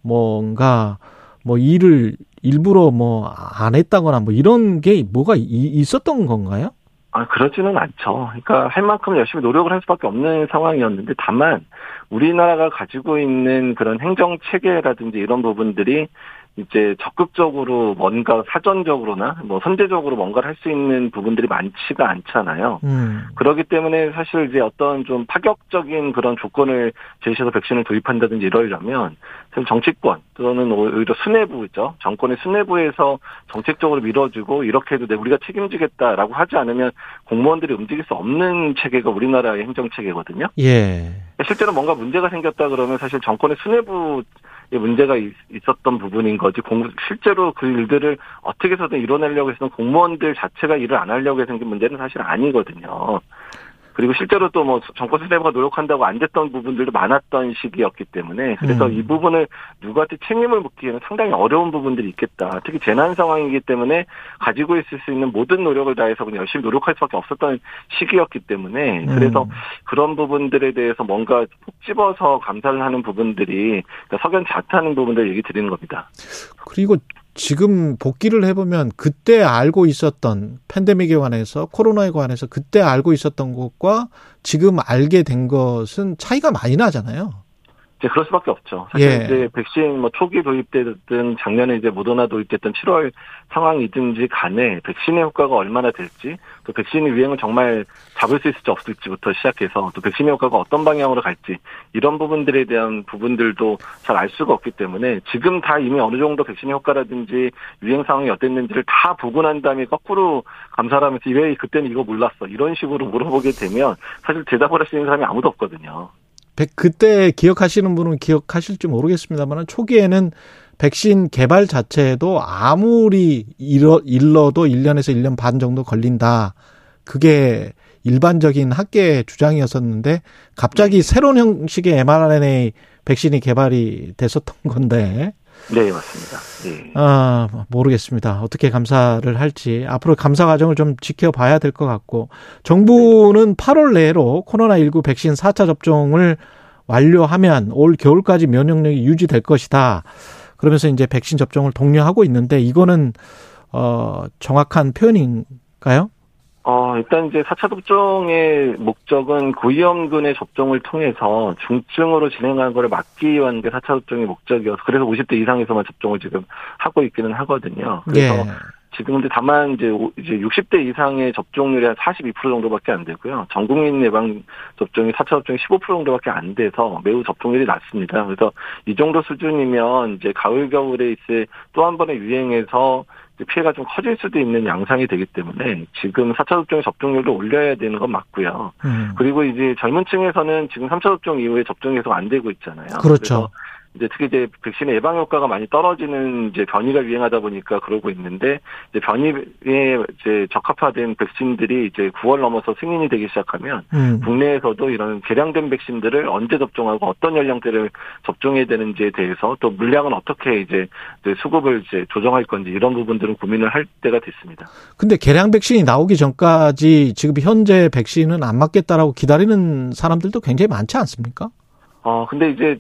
뭔가 뭐 일을 일부러 뭐 안 했다거나 뭐 이런 게 뭐가 있었던 건가요? 아, 그렇지는 않죠. 그러니까 할 만큼 열심히 노력을 할 수밖에 없는 상황이었는데 다만 우리나라가 가지고 있는 그런 행정 체계라든지 이런 부분들이 이제 적극적으로 뭔가 사전적으로나 뭐 선제적으로 뭔가를 할 수 있는 부분들이 많지가 않잖아요. 음. 그렇기 때문에 사실 이제 어떤 좀 파격적인 그런 조건을 제시해서 백신을 도입한다든지 이러려면 사실 정치권 또는 오히려 수뇌부죠. 정권의 수뇌부에서 정책적으로 밀어주고 이렇게 해도 돼 우리가 책임지겠다라고 하지 않으면 공무원들이 움직일 수 없는 체계가 우리나라의 행정 체계거든요. 예. 실제로 뭔가 문제가 생겼다 그러면 사실 정권의 수뇌부 문제가 있었던 부분인 거지 공, 실제로 그 일들을 어떻게 해서든 이뤄내려고 해서는 공무원들 자체가 일을 안 하려고 해서 생긴 문제는 사실 아니거든요. 그리고 실제로 또 뭐 정권 수뇌부가 노력한다고 안 됐던 부분들도 많았던 시기였기 때문에 그래서 음. 이 부분을 누구한테 책임을 묻기에는 상당히 어려운 부분들이 있겠다. 특히 재난 상황이기 때문에 가지고 있을 수 있는 모든 노력을 다해서 그냥 열심히 노력할 수밖에 없었던 시기였기 때문에 그래서 음. 그런 부분들에 대해서 뭔가 콕 집어서 감사를 하는 부분들이 그러니까 석연 자타하는 부분들 얘기 드리는 겁니다. 그리고 지금 복귀를 해보면 그때 알고 있었던 팬데믹에 관해서 코로나에 관해서 그때 알고 있었던 것과 지금 알게 된 것은 차이가 많이 나잖아요. 이제 그럴 수밖에 없죠. 사실 예. 이제 백신 뭐 초기 도입되든 작년에 이제 모더나 도입됐던 7월 상황이든지 간에 백신의 효과가 얼마나 될지 또 백신의 유행을 정말 잡을 수 있을지 없을지부터 시작해서 또 백신의 효과가 어떤 방향으로 갈지 이런 부분들에 대한 부분들도 잘 알 수가 없기 때문에 지금 다 이미 어느 정도 백신의 효과라든지 유행 상황이 어땠는지를 다 보고 난 다음에 거꾸로 감사를 하면서 왜 그때는 이거 몰랐어 이런 식으로 물어보게 되면 사실 대답을 할 수 있는 사람이 아무도 없거든요. 그때 기억하시는 분은 기억하실지 모르겠습니다만 초기에는 백신 개발 자체도 아무리 일러, 일러도 1년에서 1년 반 정도 걸린다. 그게 일반적인 학계의 주장이었었는데 갑자기 네. 새로운 형식의 mRNA 백신이 개발이 됐었던 건데 네, 맞습니다. 네. 아, 모르겠습니다. 어떻게 감사를 할지. 앞으로 감사 과정을 좀 지켜봐야 될 것 같고. 정부는 8월 내로 코로나19 백신 4차 접종을 완료하면 올 겨울까지 면역력이 유지될 것이다. 그러면서 이제 백신 접종을 독려하고 있는데 이거는 어 정확한 표현인가요? 어, 일단 이제 4차 접종의 목적은 고위험군의 접종을 통해서 중증으로 진행하는 것을 막기 위한 게 4차 접종의 목적이어서 그래서 50대 이상에서만 접종을 지금 하고 있기는 하거든요. 그래서 예. 지금 근데 다만 이제 이제 60대 이상의 접종률이 한 42% 정도밖에 안 되고요. 전 국민 예방 접종이 4차 접종이 15% 정도밖에 안 돼서 매우 접종률이 낮습니다. 그래서 이 정도 수준이면 이제 가을 겨울에 있을 또 한 번의 유행에서 피해가 좀 커질 수도 있는 양상이 되기 때문에 지금 4차 접종의 접종률을 올려야 되는 건 맞고요. 음. 그리고 이제 젊은 층에서는 지금 3차 접종 이후에 접종이 계속 안 되고 있잖아요. 그렇죠. 이제 특히 이제 백신의 예방 효과가 많이 떨어지는 이제 변이가 유행하다 보니까 그러고 있는데 이제 변이에 이제 적합화된 백신들이 이제 9월 넘어서 승인이 되기 시작하면 음. 국내에서도 이런 개량된 백신들을 언제 접종하고 어떤 연령대를 접종해야 되는지에 대해서 또 물량은 어떻게 이제 수급을 이제 조정할 건지 이런 부분들은 고민을 할 때가 됐습니다. 근데 개량 백신이 나오기 전까지 지금 현재 백신은 안 맞겠다라고 기다리는 사람들도 굉장히 많지 않습니까? 어, 근데 이제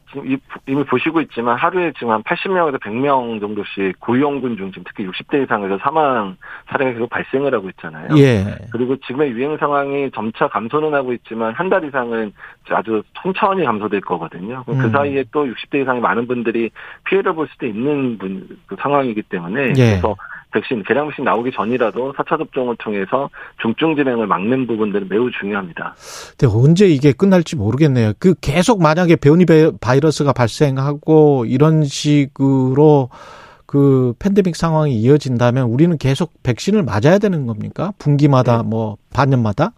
이미 보시고 있지만 하루에 지금 한 80명에서 100명 정도씩 고위험군 중 지금 특히 60대 이상에서 사망 사례가 계속 발생을 하고 있잖아요. 예. 그리고 지금의 유행 상황이 점차 감소는 하고 있지만 한 달 이상은 아주 천천히 감소될 거거든요. 그 음. 사이에 또 60대 이상의 많은 분들이 피해를 볼 수도 있는 분, 그 상황이기 때문에 예. 그래서 백신, 개량 백신 나오기 전이라도 4차 접종을 통해서 중증 진행을 막는 부분들은 매우 중요합니다. 근데 언제 이게 끝날지 모르겠네요. 그 계속 만약에 변이 바이러스가 발생하고 이런 식으로 그 팬데믹 상황이 이어진다면 우리는 계속 백신을 맞아야 되는 겁니까? 분기마다 네. 뭐 반년마다?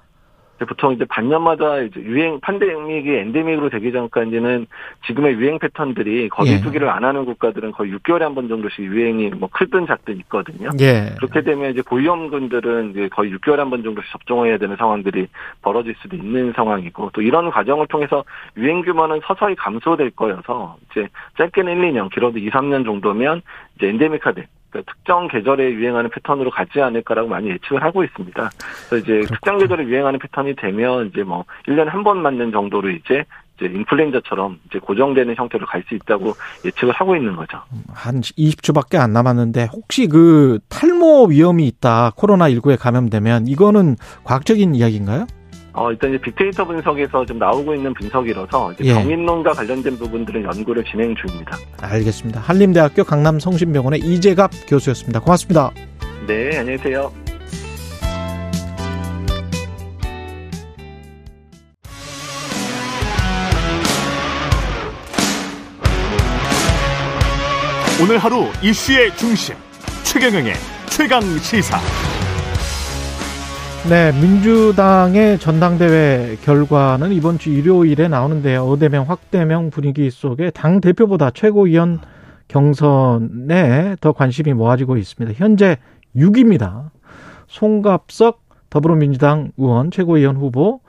보통 이제 반년마다 이제 유행 팬데믹이 엔데믹으로 되기 전까지는 지금의 유행 패턴들이 거기 예. 두기를 안 하는 국가들은 거의 6개월에 한 번 정도씩 유행이 뭐 크든 작든 있거든요. 예. 그렇게 되면 이제 고위험군들은 이제 거의 6개월에 한 번 정도씩 접종해야 되는 상황들이 벌어질 수도 있는 상황이고 또 이런 과정을 통해서 유행 규모는 서서히 감소될 거여서 이제 짧게는 1, 2년, 길어도 2, 3년 정도면 이제 엔데믹화된 특정 계절에 유행하는 패턴으로 가지 않을까라고 많이 예측을 하고 있습니다. 그래서 이제 그렇군요. 특정 계절에 유행하는 패턴이 되면 이제 뭐 1년에 한 번 맞는 정도로 이제 이제 인플루엔자처럼 이제 고정되는 형태로 갈 수 있다고 예측을 하고 있는 거죠. 한 20초밖에 안 남았는데 혹시 그 탈모 위험이 있다 코로나 19에 감염되면 이거는 과학적인 이야기인가요? 어, 일단 이제 빅데이터 분석에서 좀 나오고 있는 분석이라서 이제 예. 병인론과 관련된 부분들은 연구를 진행 중입니다. 알겠습니다. 한림대학교 강남성심병원의 이재갑 교수였습니다. 고맙습니다. 네, 안녕히 계세요. 오늘 하루 이슈의 중심 최경영의 최강 시사. 네, 민주당의 전당대회 결과는 이번 주 일요일에 나오는데요. 어대명 확대명 분위기 속에 당 대표보다 최고위원 경선에 더 관심이 모아지고 있습니다. 현재 6위입니다. 송갑석 더불어민주당 의원 최고위원 후보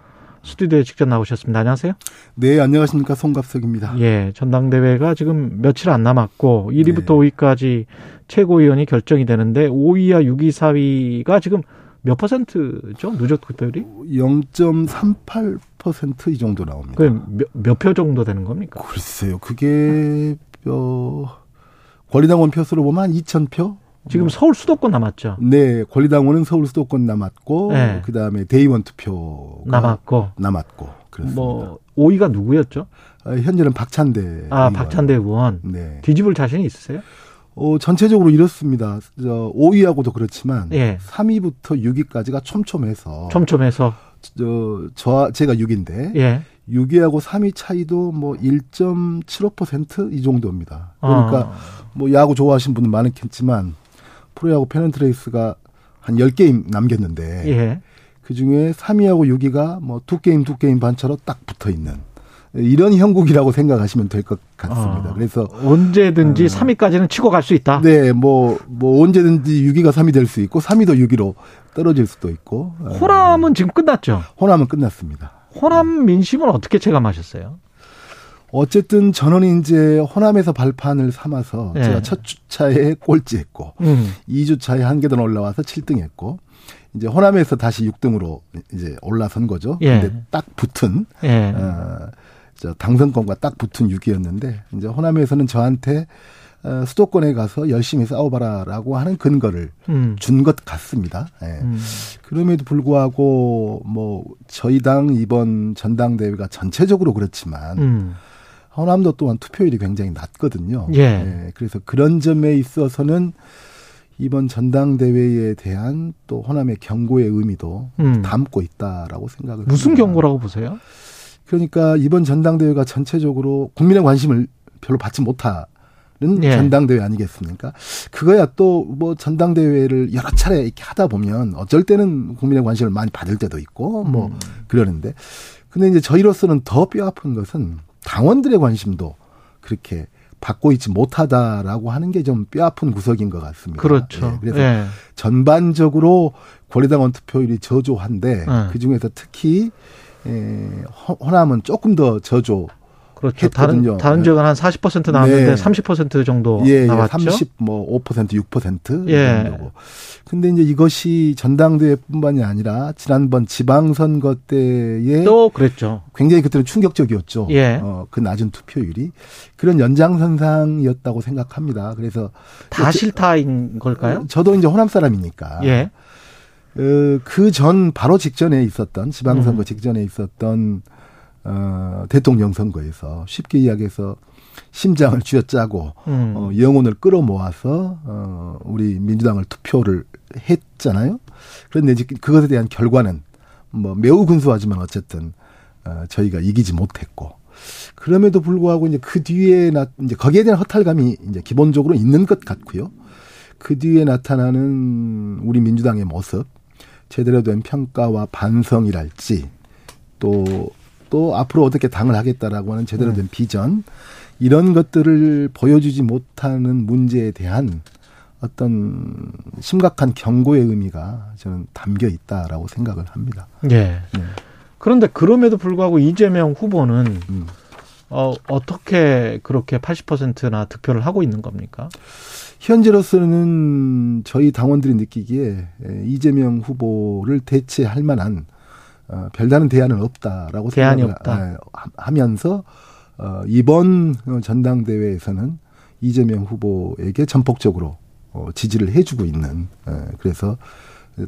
스튜디오에 직접 나오셨습니다. 안녕하세요. 네, 안녕하십니까. 송갑석입니다. 예, 전당대회가 지금 며칠 안 남았고 1위부터 네. 5위까지 최고위원이 결정이 되는데 5위와 6위, 4위가 지금 몇 퍼센트죠? 누적 득표율이? 0.38%이 정도 나옵니다. 그몇 표 정도 되는 겁니까? 글쎄요. 그게 어 권리당원 표수로 보면 한 2,000표? 지금 뭐. 서울 수도권 남았죠. 네, 권리당원은 서울 수도권 남았고 네. 그 다음에 대의원 투표 남았고 남았고 그렇습니다. 뭐 5위가 누구였죠? 어, 현재는 박찬대. 아, 의원. 박찬대 의원. 네. 뒤집을 자신이 있으세요? 어, 전체적으로 이렇습니다. 저 5위하고도 그렇지만 예. 3위부터 6위까지가 촘촘해서 촘촘해서 저, 저 제가 6위인데 예. 6위하고 3위 차이도 뭐 1.75%이 정도입니다. 그러니까 아. 뭐 야구 좋아하시는 분은 많겠지만 프로야구 페넌트레이스가 한 10게임 남겼는데 예. 그중에 3위하고 6위가 뭐 두 게임 두 게임 반차로 딱 붙어 있는 이런 형국이라고 생각하시면 될 것 같습니다. 아, 그래서 언제든지 어, 3위까지는 치고 갈 수 있다. 네, 뭐뭐 뭐 언제든지 6위가 3위 될 수 있고 3위도 6위로 떨어질 수도 있고. 호남은 어, 지금 끝났죠. 호남은 끝났습니다. 호남 민심은 어떻게 체감하셨어요? 어쨌든 저는 이제 호남에서 발판을 삼아서 네. 제가 첫 주차에 꼴찌했고 음. 2주차에 한 계단 올라와서 7등했고 이제 호남에서 다시 6등으로 이제 올라선 거죠. 예. 근데 딱 붙은 예. 어, 저 당선권과 딱 붙은 6위였는데 이제 호남에서는 저한테 어, 수도권에 가서 열심히 싸워봐라라고 하는 근거를 음. 준것 같습니다. 예. 음. 그럼에도 불구하고 뭐 저희 당 이번 전당대회가 전체적으로 그렇지만 음. 호남도 또한 투표율이 굉장히 낮거든요. 예. 예. 그래서 그런 점에 있어서는 이번 전당대회에 대한 또 호남의 경고의 의미도 음. 담고 있다라고 생각을 무슨 합니다. 경고라고 보세요? 그러니까 이번 전당대회가 전체적으로 국민의 관심을 별로 받지 못하는 예. 전당대회 아니겠습니까? 그거야 또 뭐 전당대회를 여러 차례 이렇게 하다 보면 어쩔 때는 국민의 관심을 많이 받을 때도 있고 뭐 음. 그러는데 근데 이제 저희로서는 더 뼈 아픈 것은 당원들의 관심도 그렇게 받고 있지 못하다라고 하는 게 좀 뼈 아픈 구석인 것 같습니다. 그렇죠. 예, 그래서 예. 전반적으로 권리당원 투표율이 저조한데 예. 그 중에서 특히 에, 호남은 조금 더 저조 그렇죠. 다른 다른 지역은 한 40% 나왔는데 네. 30% 정도 예, 나왔죠. 30, 뭐 5% 6% 예. 정도고. 근데 이제 이것이 전당대회뿐만이 아니라 지난번 지방선거 때에 또 그랬죠. 굉장히 그때는 충격적이었죠. 예. 어, 그 낮은 투표율이 그런 연장선상이었다고 생각합니다. 그래서 다 실타인 걸까요? 저도 이제 호남 사람이니까. 예. 어, 그전 바로 직전에 있었던 지방선거 음. 직전에 있었던 어, 대통령 선거에서 쉽게 이야기해서 심장을 쥐어짜고 음. 어, 영혼을 끌어모아서 어, 우리 민주당을 투표를 했잖아요. 그런데 이제 그것에 대한 결과는 뭐 매우 근소하지만 어쨌든 어, 저희가 이기지 못했고 그럼에도 불구하고 이제 그 뒤에 나 이제 거기에 대한 허탈감이 이제 기본적으로 있는 것 같고요. 그 뒤에 나타나는 우리 민주당의 모습 제대로 된 평가와 반성이랄지 또또 앞으로 어떻게 당을 하겠다라고 하는 제대로 된 네. 비전 이런 것들을 보여주지 못하는 문제에 대한 어떤 심각한 경고의 의미가 저는 담겨 있다라고 생각을 합니다. 예. 네. 그런데 그럼에도 불구하고 이재명 후보는 음. 어, 어떻게 그렇게 80%나 득표를 하고 있는 겁니까? 현재로서는 저희 당원들이 느끼기에 이재명 후보를 대체할 만한 어, 별다른 대안은 없다라고 대안이 없다. 예, 하면서 어, 이번 전당대회에서는 이재명 후보에게 전폭적으로 어, 지지를 해주고 있는 예, 그래서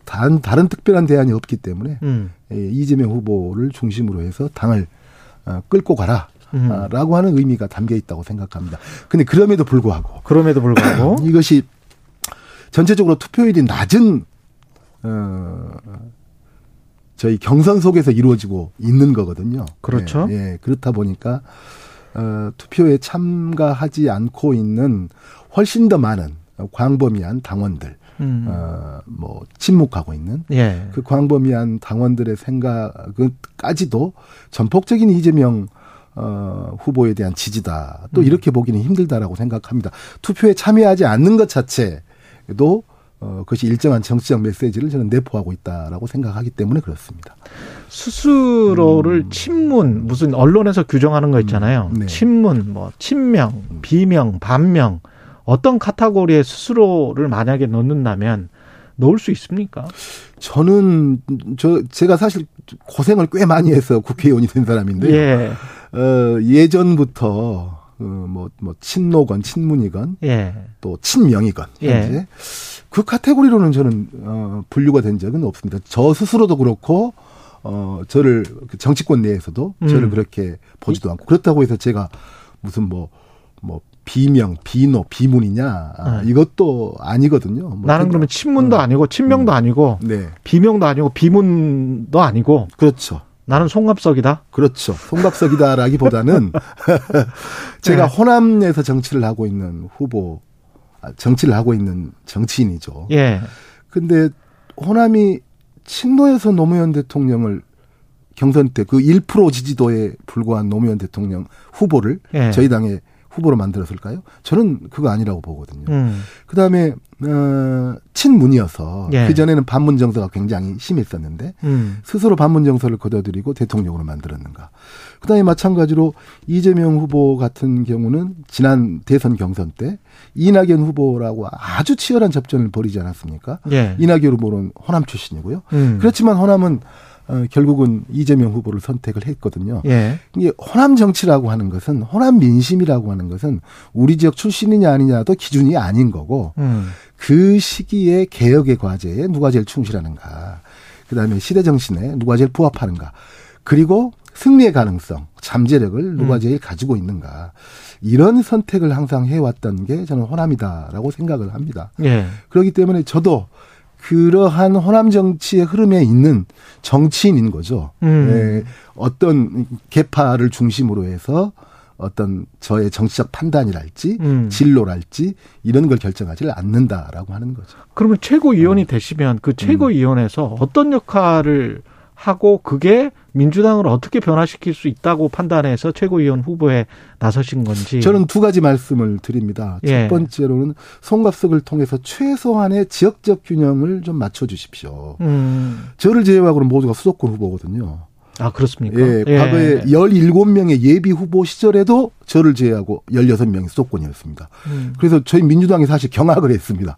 단 다른 특별한 대안이 없기 때문에 음. 예, 이재명 후보를 중심으로 해서 당을 어, 끌고 가라. 음. 라고 하는 의미가 담겨 있다고 생각합니다. 근데 그럼에도 불구하고 그럼에도 불구하고 (clears throat) 이것이 전체적으로 투표율이 낮은 어 저희 경선 속에서 이루어지고 있는 거거든요. 그렇죠. 예, 예. 그렇다 보니까 어, 투표에 참가하지 않고 있는 훨씬 더 많은 광범위한 당원들, 음. 어, 뭐 침묵하고 있는 예. 그 광범위한 당원들의 생각까지도 전폭적인 이재명 어, 후보에 대한 지지다. 또 음. 이렇게 보기는 힘들다라고 생각합니다. 투표에 참여하지 않는 것 자체도 어, 그것이 일정한 정치적 메시지를 저는 내포하고 있다라고 생각하기 때문에 그렇습니다. 스스로를 음. 친문 무슨 언론에서 규정하는 거 있잖아요. 음. 네. 친문, 뭐 친명, 음. 비명, 반명 어떤 카테고리에 스스로를 만약에 넣는다면 넣을 수 있습니까? 저는 저 제가 사실 고생을 꽤 많이 해서 국회의원이 된 사람인데 예. 어, 예전부터 어, 뭐, 뭐, 친노건, 친문이건, 예. 또 친명이건, 현재. 예. 그 카테고리로는 저는, 어, 분류가 된 적은 없습니다. 저 스스로도 그렇고, 어, 저를, 그 정치권 내에서도 음. 저를 그렇게 보지도 않고, 그렇다고 해서 제가 무슨 뭐, 뭐, 비명, 비노, 비문이냐, 아, 네. 이것도 아니거든요. 뭐 나는 그러면 친문도 어. 아니고, 친명도 음. 아니고, 네. 비명도 아니고, 비문도 아니고, 그렇죠. 나는 송갑석이다. 그렇죠. 송갑석이다라기보다는 (laughs) 제가 네. 호남에서 정치를 하고 있는 후보, 아, 정치를 하고 있는 정치인이죠. 예. 근데 호남이 친노에서 노무현 대통령을 경선 때 그 1% 지지도에 불과한 노무현 대통령 후보를 예. 저희 당의 후보로 만들었을까요? 저는 그거 아니라고 보거든요. 음. 그다음에 어, 친문이어서 예. 그 전에는 반문 정서가 굉장히 심했었는데 음. 스스로 반문 정서를 거둬들이고 대통령으로 만들었는가. 그다음에 마찬가지로 이재명 후보 같은 경우는 지난 대선 경선 때 이낙연 후보라고 아주 치열한 접전을 벌이지 않았습니까? 예. 이낙연 후보는 호남 출신이고요. 음. 그렇지만 호남은 어, 결국은 이재명 후보를 선택을 했거든요. 예. 이게 호남 정치라고 하는 것은 호남 민심이라고 하는 것은 우리 지역 출신이냐 아니냐도 기준이 아닌 거고 음. 그 시기에 개혁의 과제에 누가 제일 충실하는가. 그 다음에 시대 정신에 누가 제일 부합하는가. 그리고 승리의 가능성, 잠재력을 누가 음. 제일 가지고 있는가. 이런 선택을 항상 해왔던 게 저는 호남이다라고 생각을 합니다. 예. 그렇기 때문에 저도 그러한 호남 정치의 흐름에 있는 정치인인 거죠. 음. 예, 어떤 개파를 중심으로 해서 어떤 저의 정치적 판단이랄지 음. 진로랄지 이런 걸 결정하지를 않는다라고 하는 거죠. 그러면 최고위원이 어. 되시면 그 음. 어떤 역할을 하고 그게 민주당을 어떻게 변화시킬 수 있다고 판단해서 최고위원 후보에 나서신 건지 저는 두 가지 말씀을 드립니다. 예. 첫 번째로는 송갑석을 통해서 최소한의 지역적 균형을 좀 맞춰 주십시오. 음. 저를 제외하고는 모두가 수도권 후보거든요. 아, 그렇습니까? 예, 예. 과거에 17명의 예비 후보 시절에도 저를 제외하고 16명이 수도권이었습니다. 음. 그래서 저희 민주당이 사실 경악을 했습니다.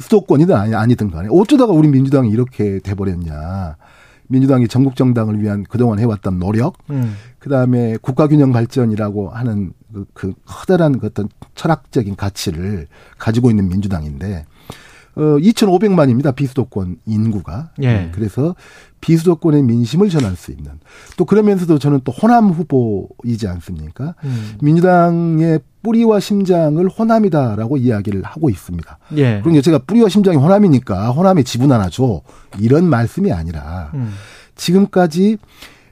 수도권이든 아니, 아니든 간에 어쩌다가 우리 민주당이 이렇게 돼버렸냐. 민주당이 전국 정당을 위한 그동안 해왔던 노력, 음. 그 다음에 국가균형 발전이라고 하는 그, 그 커다란 그 어떤 철학적인 가치를 가지고 있는 민주당인데, 어, 2,500만입니다. 비수도권 인구가. 예. 그래서 비수도권의 민심을 전할 수 있는. 또 그러면서도 저는 또 호남 후보이지 않습니까? 음. 민주당의 뿌리와 심장을 호남이다라고 이야기를 하고 있습니다. 예. 그럼 제가 뿌리와 심장이 호남이니까 호남에 지분 하나 줘. 이런 말씀이 아니라 음. 지금까지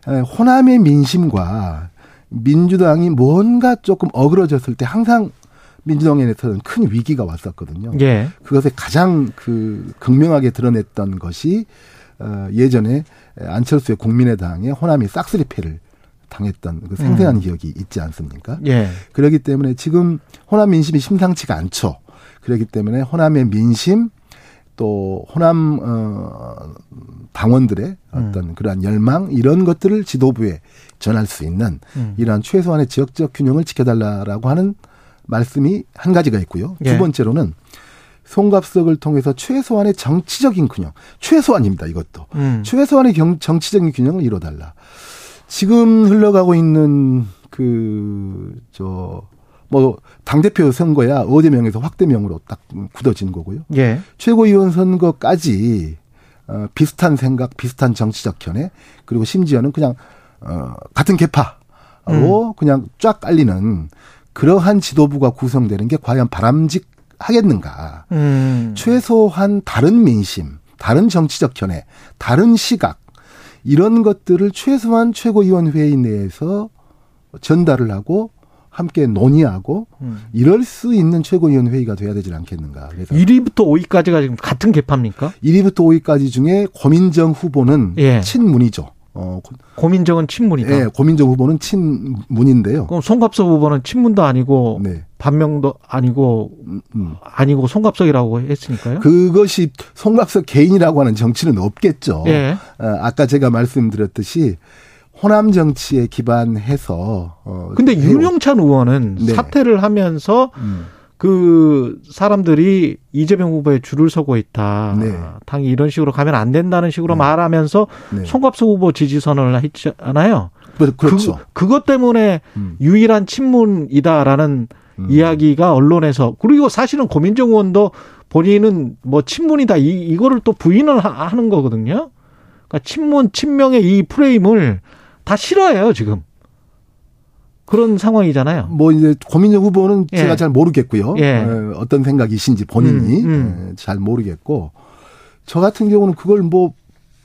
호남의 민심과 민주당이 뭔가 조금 어그러졌을 때 항상 민주당에서는 큰 위기가 왔었거든요. 예. 그것에 가장 그 극명하게 드러냈던 것이 어 예전에 안철수의 국민의당의 호남이 싹쓸이 패를 당했던 그 생생한 음. 기억이 있지 않습니까? 예. 그렇기 때문에 지금 호남 민심이 심상치가 않죠. 그렇기 때문에 호남의 민심 또 호남 어 당원들의 어떤 음. 그러한 열망 이런 것들을 지도부에 전할 수 있는 음. 이러한 최소한의 지역적 균형을 지켜달라라고 하는 말씀이 한 가지가 있고요. 예. 두 번째로는 송갑석을 통해서 최소한의 정치적인 균형, 최소한입니다. 이것도 음. 최소한의 경, 정치적인 균형을 이뤄달라. 지금 흘러가고 있는 그 저 뭐 당 대표 선거야 어대명에서 확대명으로 딱 굳어진 거고요. 예. 최고위원 선거까지 어, 비슷한 생각, 비슷한 정치적 견해 그리고 심지어는 그냥 어, 같은 개파로 음. 그냥 쫙 깔리는 그러한 지도부가 구성되는 게 과연 바람직 하겠는가. 음. 최소한 다른 민심, 다른 정치적 견해, 다른 시각, 이런 것들을 최소한 최고위원 회의 내에서 전달을 하고 함께 논의하고 음. 이럴 수 있는 최고위원 회의가 돼야 되지 않겠는가. 그래서 1위부터 5위까지가 지금 같은 개파입니까? 1위부터 5위까지 중에 고민정 후보는 예. 친문이죠. 어, 고민정은 친문이다. 예, 고민정 후보는 친문인데요. 그럼 송갑석 후보는 친문도 아니고 네. 반명도 아니고 음, 음. 아니고 송갑석이라고 했으니까요. 그것이 송갑석 개인이라고 하는 정치는 없겠죠. 예. 어, 아까 제가 말씀드렸듯이 호남 정치에 기반해서 어 근데 윤영찬 의원은 네. 사퇴를 하면서 음. 그 사람들이 이재명 후보에 줄을 서고 있다. 네. 당이 이런 식으로 가면 안 된다는 식으로 네. 말하면서 네. 송갑수 후보 지지선을 했잖아요. 그렇죠. 그, 것 때문에 음. 유일한 친문이다라는 음. 이야기가 언론에서 그리고 사실은 고민정 의원도 본인은 뭐 친문이다 이 이거를 또 부인을 하는 거거든요. 그러니까 친문 친명의 이 프레임을 다 싫어해요 지금. 그런 상황이잖아요. 뭐 이제 고민정 후보는 예. 제가 잘 모르겠고요. 예. 어, 어떤 생각이신지 본인이 음, 음. 예, 잘 모르겠고 저 같은 경우는 그걸 뭐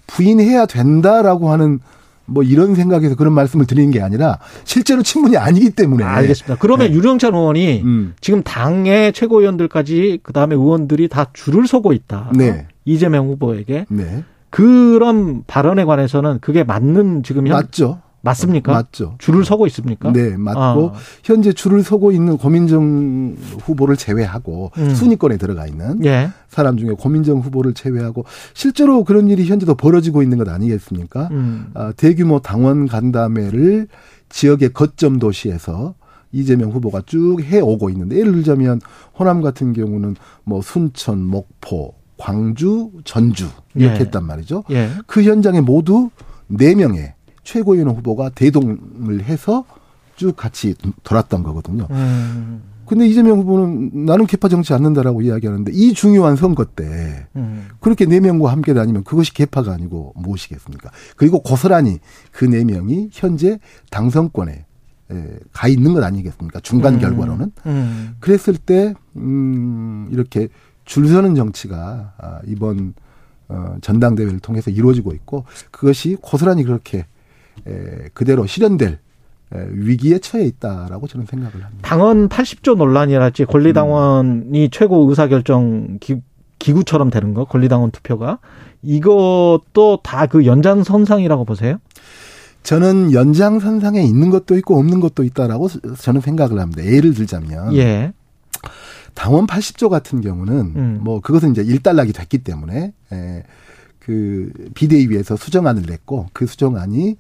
부인해야 된다라고 하는 뭐 이런 생각에서 그런 말씀을 드리는 게 아니라 실제로 친문이 아니기 때문에. 알겠습니다. 그러면 네. 유령찬 의원이 음. 지금 당의 최고위원들까지 그 다음에 의원들이 다 줄을 서고 있다. 네. 이재명 후보에게. 네. 그런 발언에 관해서는 그게 맞는 지금 현 맞죠. 맞습니까? 맞죠. 줄을 서고 있습니까? 네, 맞고 아. 현재 줄을 서고 있는 고민정 후보를 제외하고 음. 순위권에 들어가 있는 예. 사람 중에 고민정 후보를 제외하고 실제로 그런 일이 현재도 벌어지고 있는 것 아니겠습니까? 음. 아, 대규모 당원 간담회를 지역의 거점 도시에서 이재명 후보가 쭉 해오고 있는데 예를 들자면 호남 같은 경우는 뭐 순천, 목포, 광주, 전주 이렇게 예. 했단 말이죠. 예. 그 현장에 모두 4명의 최고위원 후보가 대동을 해서 쭉 같이 돌았던 거거든요. 음. 근데 이재명 후보는 나는 개파 정치 않는다라고 이야기하는데 이 중요한 선거 때 음. 그렇게 네 명과 함께 다니면 그것이 개파가 아니고 무엇이겠습니까? 그리고 고스란히 그 네 명이 현재 당선권에 가 있는 것 아니겠습니까? 중간 음. 결과로는. 음. 그랬을 때, 음, 이렇게 줄 서는 정치가 아, 이번 어, 전당대회를 통해서 이루어지고 있고 그것이 고스란히 그렇게 에, 그대로 실현될 에, 위기에 처해 있다라고 저는 생각을 합니다. 당헌 80조 논란이랄지 권리당원이 음. 최고 의사결정 기, 기구처럼 되는 거 권리당원 투표가 이것도 다 그 연장선상이라고 보세요? 저는 연장선상에 있는 것도 있고 없는 것도 있다라고 저는 생각을 합니다. 예를 들자면 예. 당원 80조 같은 경우는 음. 뭐 그것은 이제 일단락이 됐기 때문에 에, 그 비대위에서 수정안을 냈고 그 수정안이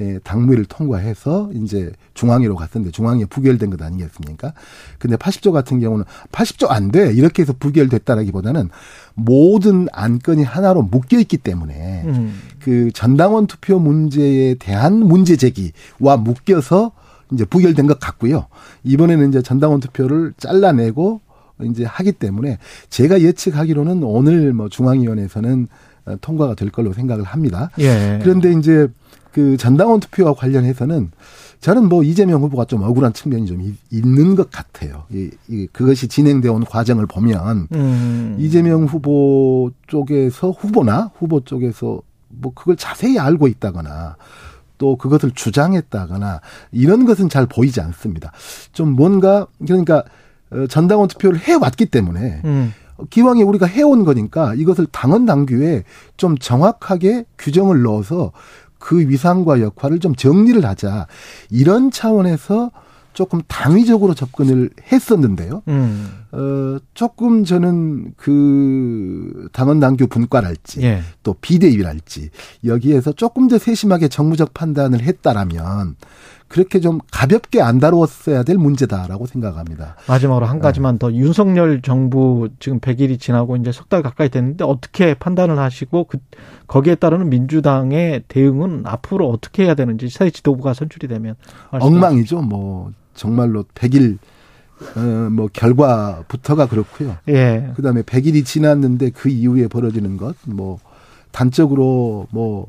예, 당무위를 통과해서 이제 중앙위로 갔었는데 중앙위에 부결된 것 아니겠습니까? 근데 80조 같은 경우는 80조 안 돼. 이렇게 해서 부결됐다라기보다는 모든 안건이 하나로 묶여 있기 때문에 음. 그 전당원 투표 문제에 대한 문제 제기와 묶여서 이제 부결된 것 같고요. 이번에는 이제 전당원 투표를 잘라내고 이제 하기 때문에 제가 예측하기로는 오늘 뭐 중앙위원회에서는 통과가 될 걸로 생각을 합니다. 예. 그런데 이제 그 전당원 투표와 관련해서는 저는 뭐 이재명 후보가 좀 억울한 측면이 좀 있는 것 같아요. 이, 이 그것이 진행되어 온 과정을 보면 음. 이재명 후보 쪽에서 후보나 후보 쪽에서 뭐 그걸 자세히 알고 있다거나 또 그것을 주장했다거나 이런 것은 잘 보이지 않습니다. 좀 뭔가 그러니까 어, 전당원 투표를 해왔기 때문에 음. 기왕에 우리가 해온 거니까 이것을 당헌 당규에 좀 정확하게 규정을 넣어서 그 위상과 역할을 좀 정리를 하자. 이런 차원에서 조금 당위적으로 접근을 했었는데요. 음. 어, 조금 저는 그 당원 당규 분과랄지 예. 또 비대위랄지 여기에서 조금 더 세심하게 정무적 판단을 했다라면 그렇게 좀 가볍게 안 다루었어야 될 문제다라고 생각합니다. 마지막으로 한 가지만 네. 더 윤석열 정부 지금 100일이 지나고 이제 석 달 가까이 됐는데 어떻게 판단을 하시고 그 거기에 따르는 민주당의 대응은 앞으로 어떻게 해야 되는지 새 지도부가 선출이 되면 엉망이죠. 뭐 정말로 100일 어, 뭐 결과부터가 그렇고요. 예. 그다음에 100일이 지났는데 그 이후에 벌어지는 것 뭐 단적으로 뭐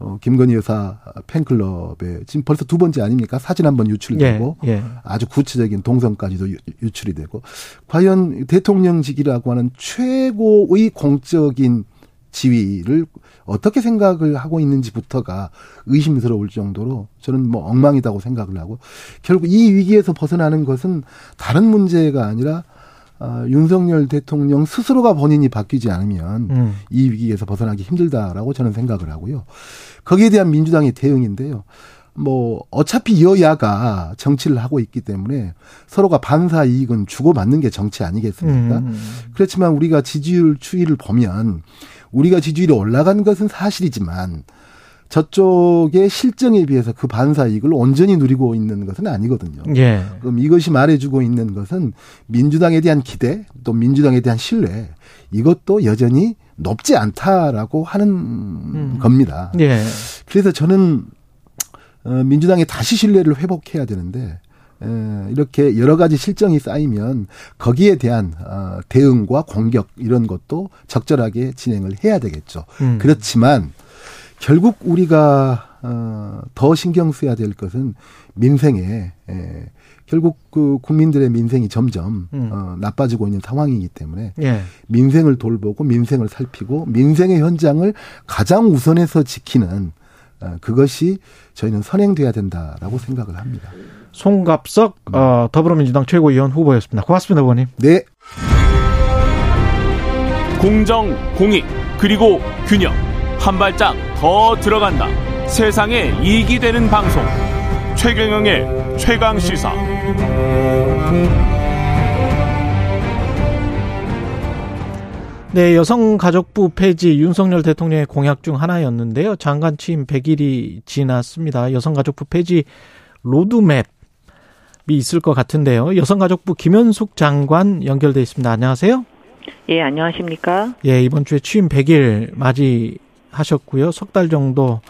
어, 김건희 여사 팬클럽에 지금 벌써 두 번째 아닙니까? 사진 한 번 유출되고 예, 예. 아주 구체적인 동선까지도 유, 출이 되고 과연 대통령직이라고 하는 최고의 공적인 지위를 어떻게 생각을 하고 있는지부터가 의심스러울 정도로 저는 뭐 엉망이다고 생각을 하고 결국 이 위기에서 벗어나는 것은 다른 문제가 아니라 어, 윤석열 대통령 스스로가 본인이 바뀌지 않으면 음. 이 위기에서 벗어나기 힘들다라고 저는 생각을 하고요. 거기에 대한 민주당의 대응인데요. 뭐 어차피 여야가 정치를 하고 있기 때문에 서로가 반사 이익은 주고받는 게 정치 아니겠습니까? 음. 그렇지만 우리가 지지율 추이를 보면 우리가 지지율이 올라간 것은 사실이지만 저쪽의 실정에 비해서 그 반사 이익을 온전히 누리고 있는 것은 아니거든요. 예. 그럼 이것이 말해주고 있는 것은 민주당에 대한 기대 또 민주당에 대한 신뢰 이것도 여전히 높지 않다라고 하는 음. 겁니다. 예. 그래서 저는 어, 민주당이 다시 신뢰를 회복해야 되는데 이렇게 여러 가지 실정이 쌓이면 거기에 대한 어, 대응과 공격 이런 것도 적절하게 진행을 해야 되겠죠. 음. 그렇지만 결국 우리가 어, 더 신경 써야 될 것은 민생에 결국 그 국민들의 민생이 점점 음. 어, 나빠지고 있는 상황이기 때문에 예. 민생을 돌보고 민생을 살피고 민생의 현장을 가장 우선해서 지키는 어, 그것이 저희는 선행돼야 된다라고 생각을 합니다. 송갑석 어, 더불어민주당 최고위원 후보였습니다. 고맙습니다, 의원님. 네. 공정, 공익, 그리고 균형. 한 발짝 더 들어간다. 세상에 이익이 되는 방송. 최경영의 최강 시사. 네, 여성가족부 폐지 윤석열 대통령의 공약 중 하나였는데요. 장관 취임 100일이 지났습니다. 여성가족부 폐지 로드맵 있을 것 같은데요. 여성가족부 김현숙 장관 연결돼 있습니다. 안녕하세요. 예, 안녕하십니까? 예, 이번 주에 취임 100일 맞이 하셨고요. 석 달 정도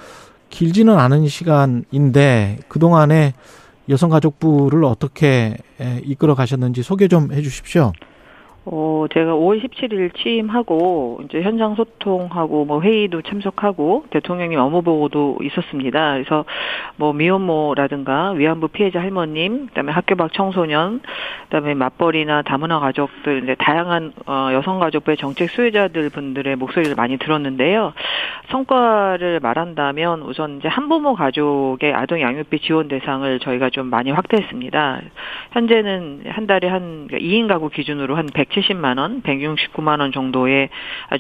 길지는 않은 시간인데 그동안에 여성가족부를 어떻게 이끌어 가셨는지 소개 좀 해 주십시오. 어, 제가 5월 17일 취임하고 이제 현장 소통하고 뭐 회의도 참석하고 대통령님 업무 보고도 있었습니다. 그래서 뭐 미혼모라든가 위안부 피해자 할머님, 그 다음에 학교 밖 청소년, 그 다음에 맞벌이나 다문화 가족들 이제 다양한 어, 여성 가족부의 정책 수혜자들 분들의 목소리를 많이 들었는데요. 성과를 말한다면 우선 이제 한부모 가족의 아동 양육비 지원 대상을 저희가 좀 많이 확대했습니다. 현재는 한 달에 한 2인 가구 기준으로 한 100. 170만 원, 169만 원 정도의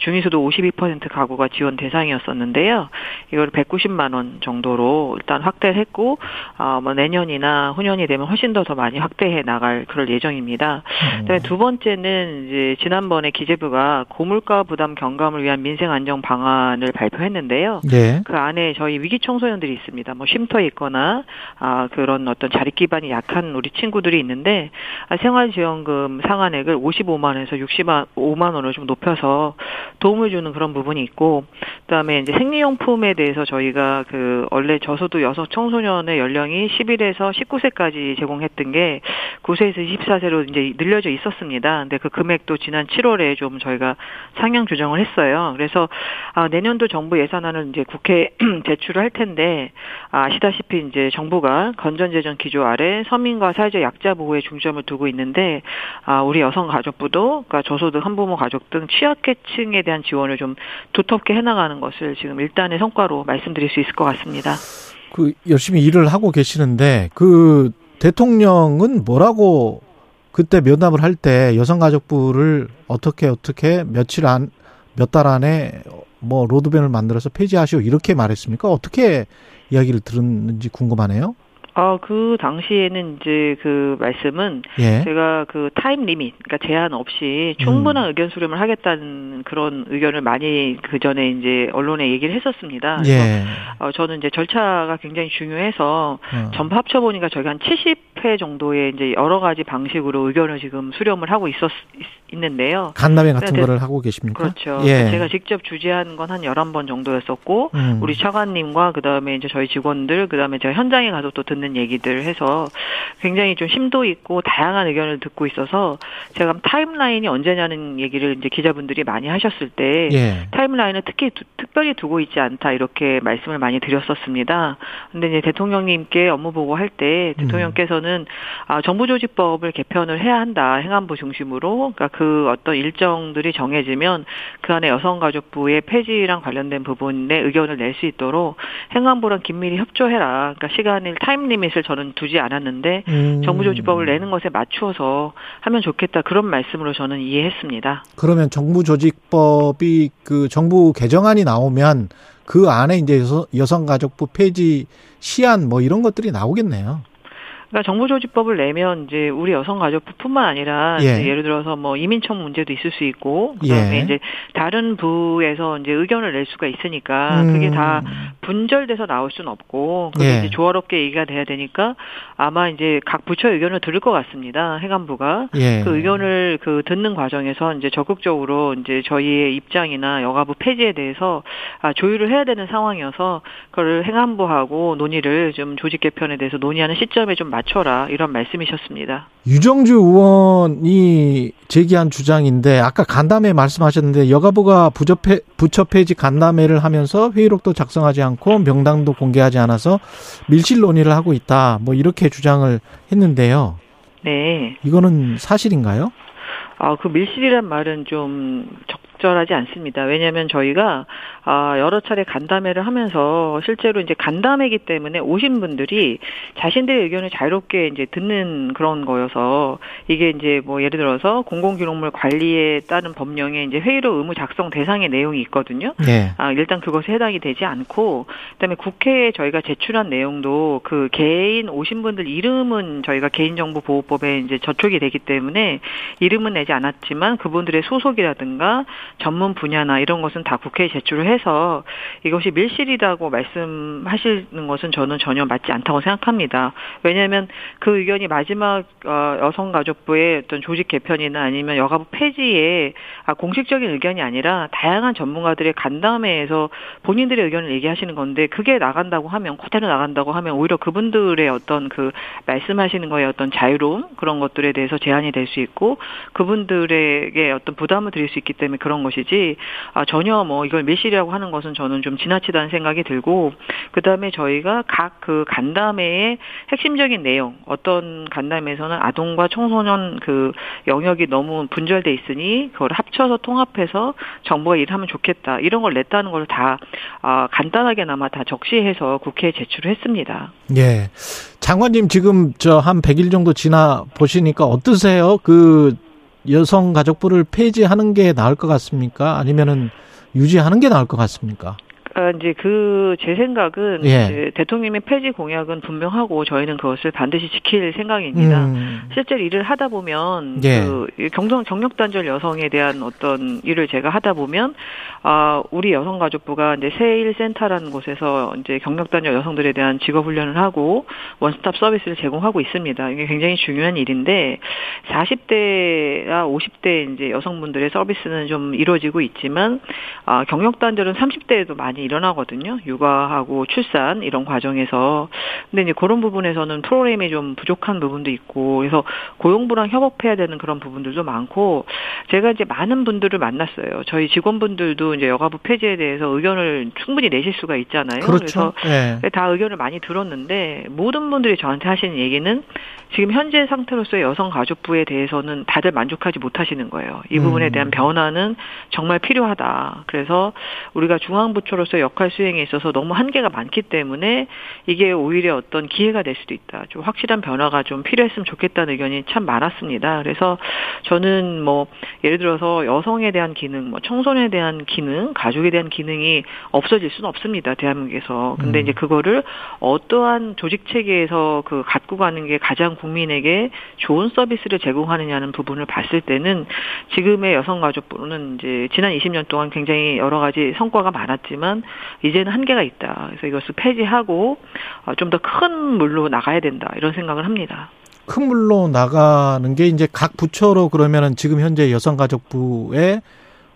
중위소득 52% 가구가 지원 대상이었었는데요. 이걸 190만 원 정도로 일단 확대를 했고 어, 뭐 내년이나 후년이 되면 훨씬 더 더 많이 확대해 나갈 그럴 예정입니다. 음. 그다음에 두 번째는 이제 지난번에 기재부가 고물가 부담 경감을 위한 민생 안정 방안을 발표했는데요. 네. 그 안에 저희 위기 청소년들이 있습니다. 뭐 쉼터에 있거나 아 그런 어떤 자립 기반이 약한 우리 친구들이 있는데 아, 생활지원금 상한액을 55만 5만 원에서 65만 원을 좀 높여서 도움을 주는 그런 부분이 있고 그다음에 이제 생리용품에 대해서 저희가 그 원래 저소득 여성 청소년의 연령이 11에서 19세까지 제공했던 게 9세에서 24세로 이제 늘려져 있었습니다. 근데 그 금액도 지난 7월에 좀 저희가 상향 조정을 했어요. 그래서 아, 내년도 정부 예산안을 이제 국회에 (clears throat) 제출을 할 텐데 아시다시피 이제 정부가 건전재정 기조 아래 서민과 사회적 약자 보호에 중점을 두고 있는데 아, 우리 여성 가족부 정부도 그러니까 저소득 한부모 가족 등 취약계층에 대한 지원을 좀 두텁게 해나가는 것을 지금 일단의 성과로 말씀드릴 수 있을 것 같습니다. 그 열심히 일을 하고 계시는데 그 대통령은 뭐라고 그때 면담을 할 때 여성가족부를 어떻게 어떻게 며칠 안 몇 달 안에 뭐 로드맵을 만들어서 폐지하시오 이렇게 말했습니까? 어떻게 이야기를 들었는지 궁금하네요. 아, 그 당시에는 이제 그 말씀은 예. 제가 그 타임 리밋, 그러니까 제한 없이 충분한 음. 의견 수렴을 하겠다는 그런 의견을 많이 그 전에 이제 언론에 얘기를 했었습니다. 예. 어, 저는 이제 절차가 굉장히 중요해서 어. 전부 합쳐 보니까 저희가 한 70회 정도의 이제 여러 가지 방식으로 의견을 지금 수렴을 하고 있었 있 는데요. 간담회 같은 네, 거를 하고 계십니까? 그렇죠. 예. 제가 직접 주재한 건 한 11번 정도였었고 음. 우리 차관님과 그 다음에 이제 저희 직원들 그 다음에 제가 현장에 가서 또듣 는 얘기들 해서 굉장히 좀 심도 있고 다양한 의견을 듣고 있어서 제가 타임라인이 언제냐는 얘기를 이제 기자분들이 많이 하셨을 때 예. 타임라인을 특히 두, 특별히 두고 있지 않다 이렇게 말씀을 많이 드렸었습니다. 근데 이제 대통령님께 업무 보고할 때 음. 대통령께서는 아, 정부조직법을 개편을 해야 한다. 행안부 중심으로 그러니까 그 어떤 일정들이 정해지면 그 안에 여성가족부의 폐지랑 관련된 부분에 의견을 낼 수 있도록 행안부랑 긴밀히 협조해라. 그러니까 시간을 타임 리밋을 저는 두지 않았는데 음. 정부조직법을 내는 것에 맞추어서 하면 좋겠다 그런 말씀으로 저는 이해했습니다. 그러면 정부조직법이 그 정부 개정안이 나오면 그 안에 이제 여성가족부 폐지 시한 뭐 이런 것들이 나오겠네요. 그러니까 정부조직법을 내면 이제 우리 여성가족부뿐만 아니라 예. 예를 들어서 뭐 이민청 문제도 있을 수 있고 그다음에 예. 이제 다른 부에서 이제 의견을 낼 수가 있으니까 그게 음. 다 분절돼서 나올 수는 없고 그게 예. 이제 조화롭게 얘기가 돼야 되니까 아마 이제 각 부처의 의견을 들을 것 같습니다. 행안부가 예. 그 의견을 그 듣는 과정에서 이제 적극적으로 이제 저희의 입장이나 여가부 폐지에 대해서 아, 조율을 해야 되는 상황이어서 그걸 행안부하고 논의를 좀 조직 개편에 대해서 논의하는 시점에 좀 맞 춰라 이런 말씀이셨습니다. 유정주 의원이 제기한 주장인데 아까 간담회 말씀하셨는데 여가부가 부처, 폐, 부처 폐지 간담회를 하면서 회의록도 작성하지 않고 명단도 공개하지 않아서 밀실 논의를 하고 있다. 뭐 이렇게 주장을 했는데요. 네. 이거는 사실인가요? 아, 그 밀실이란 말은 좀 적 절하지 않습니다. 왜냐하면 저희가 아, 여러 차례 간담회를 하면서 실제로 이제 간담회이기 때문에 오신 분들이 자신들의 의견을 자유롭게 이제 듣는 그런 거여서 이게 이제 뭐 예를 들어서 공공기록물 관리에 따른 법령에 이제 회의록 의무 작성 대상의 내용이 있거든요. 네. 아, 일단 그것에 해당이 되지 않고 그다음에 국회에 저희가 제출한 내용도 그 개인 오신 분들 이름은 저희가 개인정보보호법에 이제 저촉이 되기 때문에 이름은 내지 않았지만 그분들의 소속이라든가 전문 분야나 이런 것은 다 국회에 제출을 해서 이것이 밀실이라고 말씀하시는 것은 저는 전혀 맞지 않다고 생각합니다. 왜냐하면 그 의견이 마지막 어, 여성가족부의 어떤 조직 개편이나 아니면 여가부 폐지에 아, 공식적인 의견이 아니라 다양한 전문가들의 간담회에서 본인들의 의견을 얘기하시는 건데 그게 나간다고 하면 그대로 나간다고 하면 오히려 그분들의 어떤 그 말씀하시는 거에 어떤 자유로움 그런 것들에 대해서 제한이 될 수 있고 그분들에게 어떤 부담을 드릴 수 있기 때문에 그런 것이지 아, 전혀 뭐 이걸 밀실이라고 하는 것은 저는 좀 지나치다는 생각이 들고 그 다음에 저희가 각 그 간담회의 핵심적인 내용 어떤 간담회에서는 아동과 청소년 그 영역이 너무 분절돼 있으니 그걸 합쳐서 통합해서 정부가 일하면 좋겠다 이런 걸 냈다는 걸 다 아, 간단하게나마 다 적시해서 국회에 제출을 했습니다. 예. 장관님 지금 저 한 100일 정도 지나 보시니까 어떠세요? 그 여성가족부를 폐지하는 게 나을 것 같습니까? 아니면은 유지하는 게 나을 것 같습니까? 아, 이제 그 제 생각은 예. 이제 대통령의 폐지 공약은 분명하고 저희는 그것을 반드시 지킬 생각입니다. 음. 실제로 일을 하다 보면 예. 그 경성 정력 단절 여성에 대한 어떤 일을 제가 하다 보면 아 우리 여성가족부가 이제 세일 센터라는 곳에서 이제 경력 단절 여성들에 대한 직업 훈련을 하고 원스톱 서비스를 제공하고 있습니다. 이게 굉장히 중요한 일인데 40대나 50대 이제 여성분들의 서비스는 좀 이루어지고 있지만 아 경력 단절은 30대에도 많이 일어나거든요. 육아하고 출산 이런 과정에서 근데 이제 그런 부분에서는 프로그램이 좀 부족한 부분도 있고 그래서 고용부랑 협업해야 되는 그런 부분들도 많고 제가 이제 많은 분들을 만났어요. 저희 직원분들도 이제 여가부 폐지에 대해서 의견을 충분히 내실 수가 있잖아요. 그렇죠. 예. 그래서 다 의견을 많이 들었는데 모든 분들이 저한테 하시는 얘기는 지금 현재 상태로서의 여성가족부에 대해서는 다들 만족하지 못하시는 거예요. 이 부분에 음. 대한 변화는 정말 필요하다. 그래서 우리가 중앙부처로서 역할 수행에 있어서 너무 한계가 많기 때문에 이게 오히려 어떤 기회가 될 수도 있다. 좀 확실한 변화가 좀 필요했으면 좋겠다는 의견이 참 많았습니다. 그래서 저는 뭐 예를 들어서 여성에 대한 기능, 뭐 청소년에 대한 기능, 가족에 대한 기능이 없어질 수는 없습니다. 대한민국에서. 근데 음. 이제 그거를 어떠한 조직 체계에서 그 갖고 가는 게 가장 국민에게 좋은 서비스를 제공하느냐는 부분을 봤을 때는 지금의 여성가족부는 이제 지난 20년 동안 굉장히 여러 가지 성과가 많았지만 이제는 한계가 있다. 그래서 이것을 폐지하고 어, 좀더 큰 물로 나가야 된다. 이런 생각을 합니다. 큰 물로 나가는 게 이제 각 부처로 그러면은 지금 현재 여성가족부에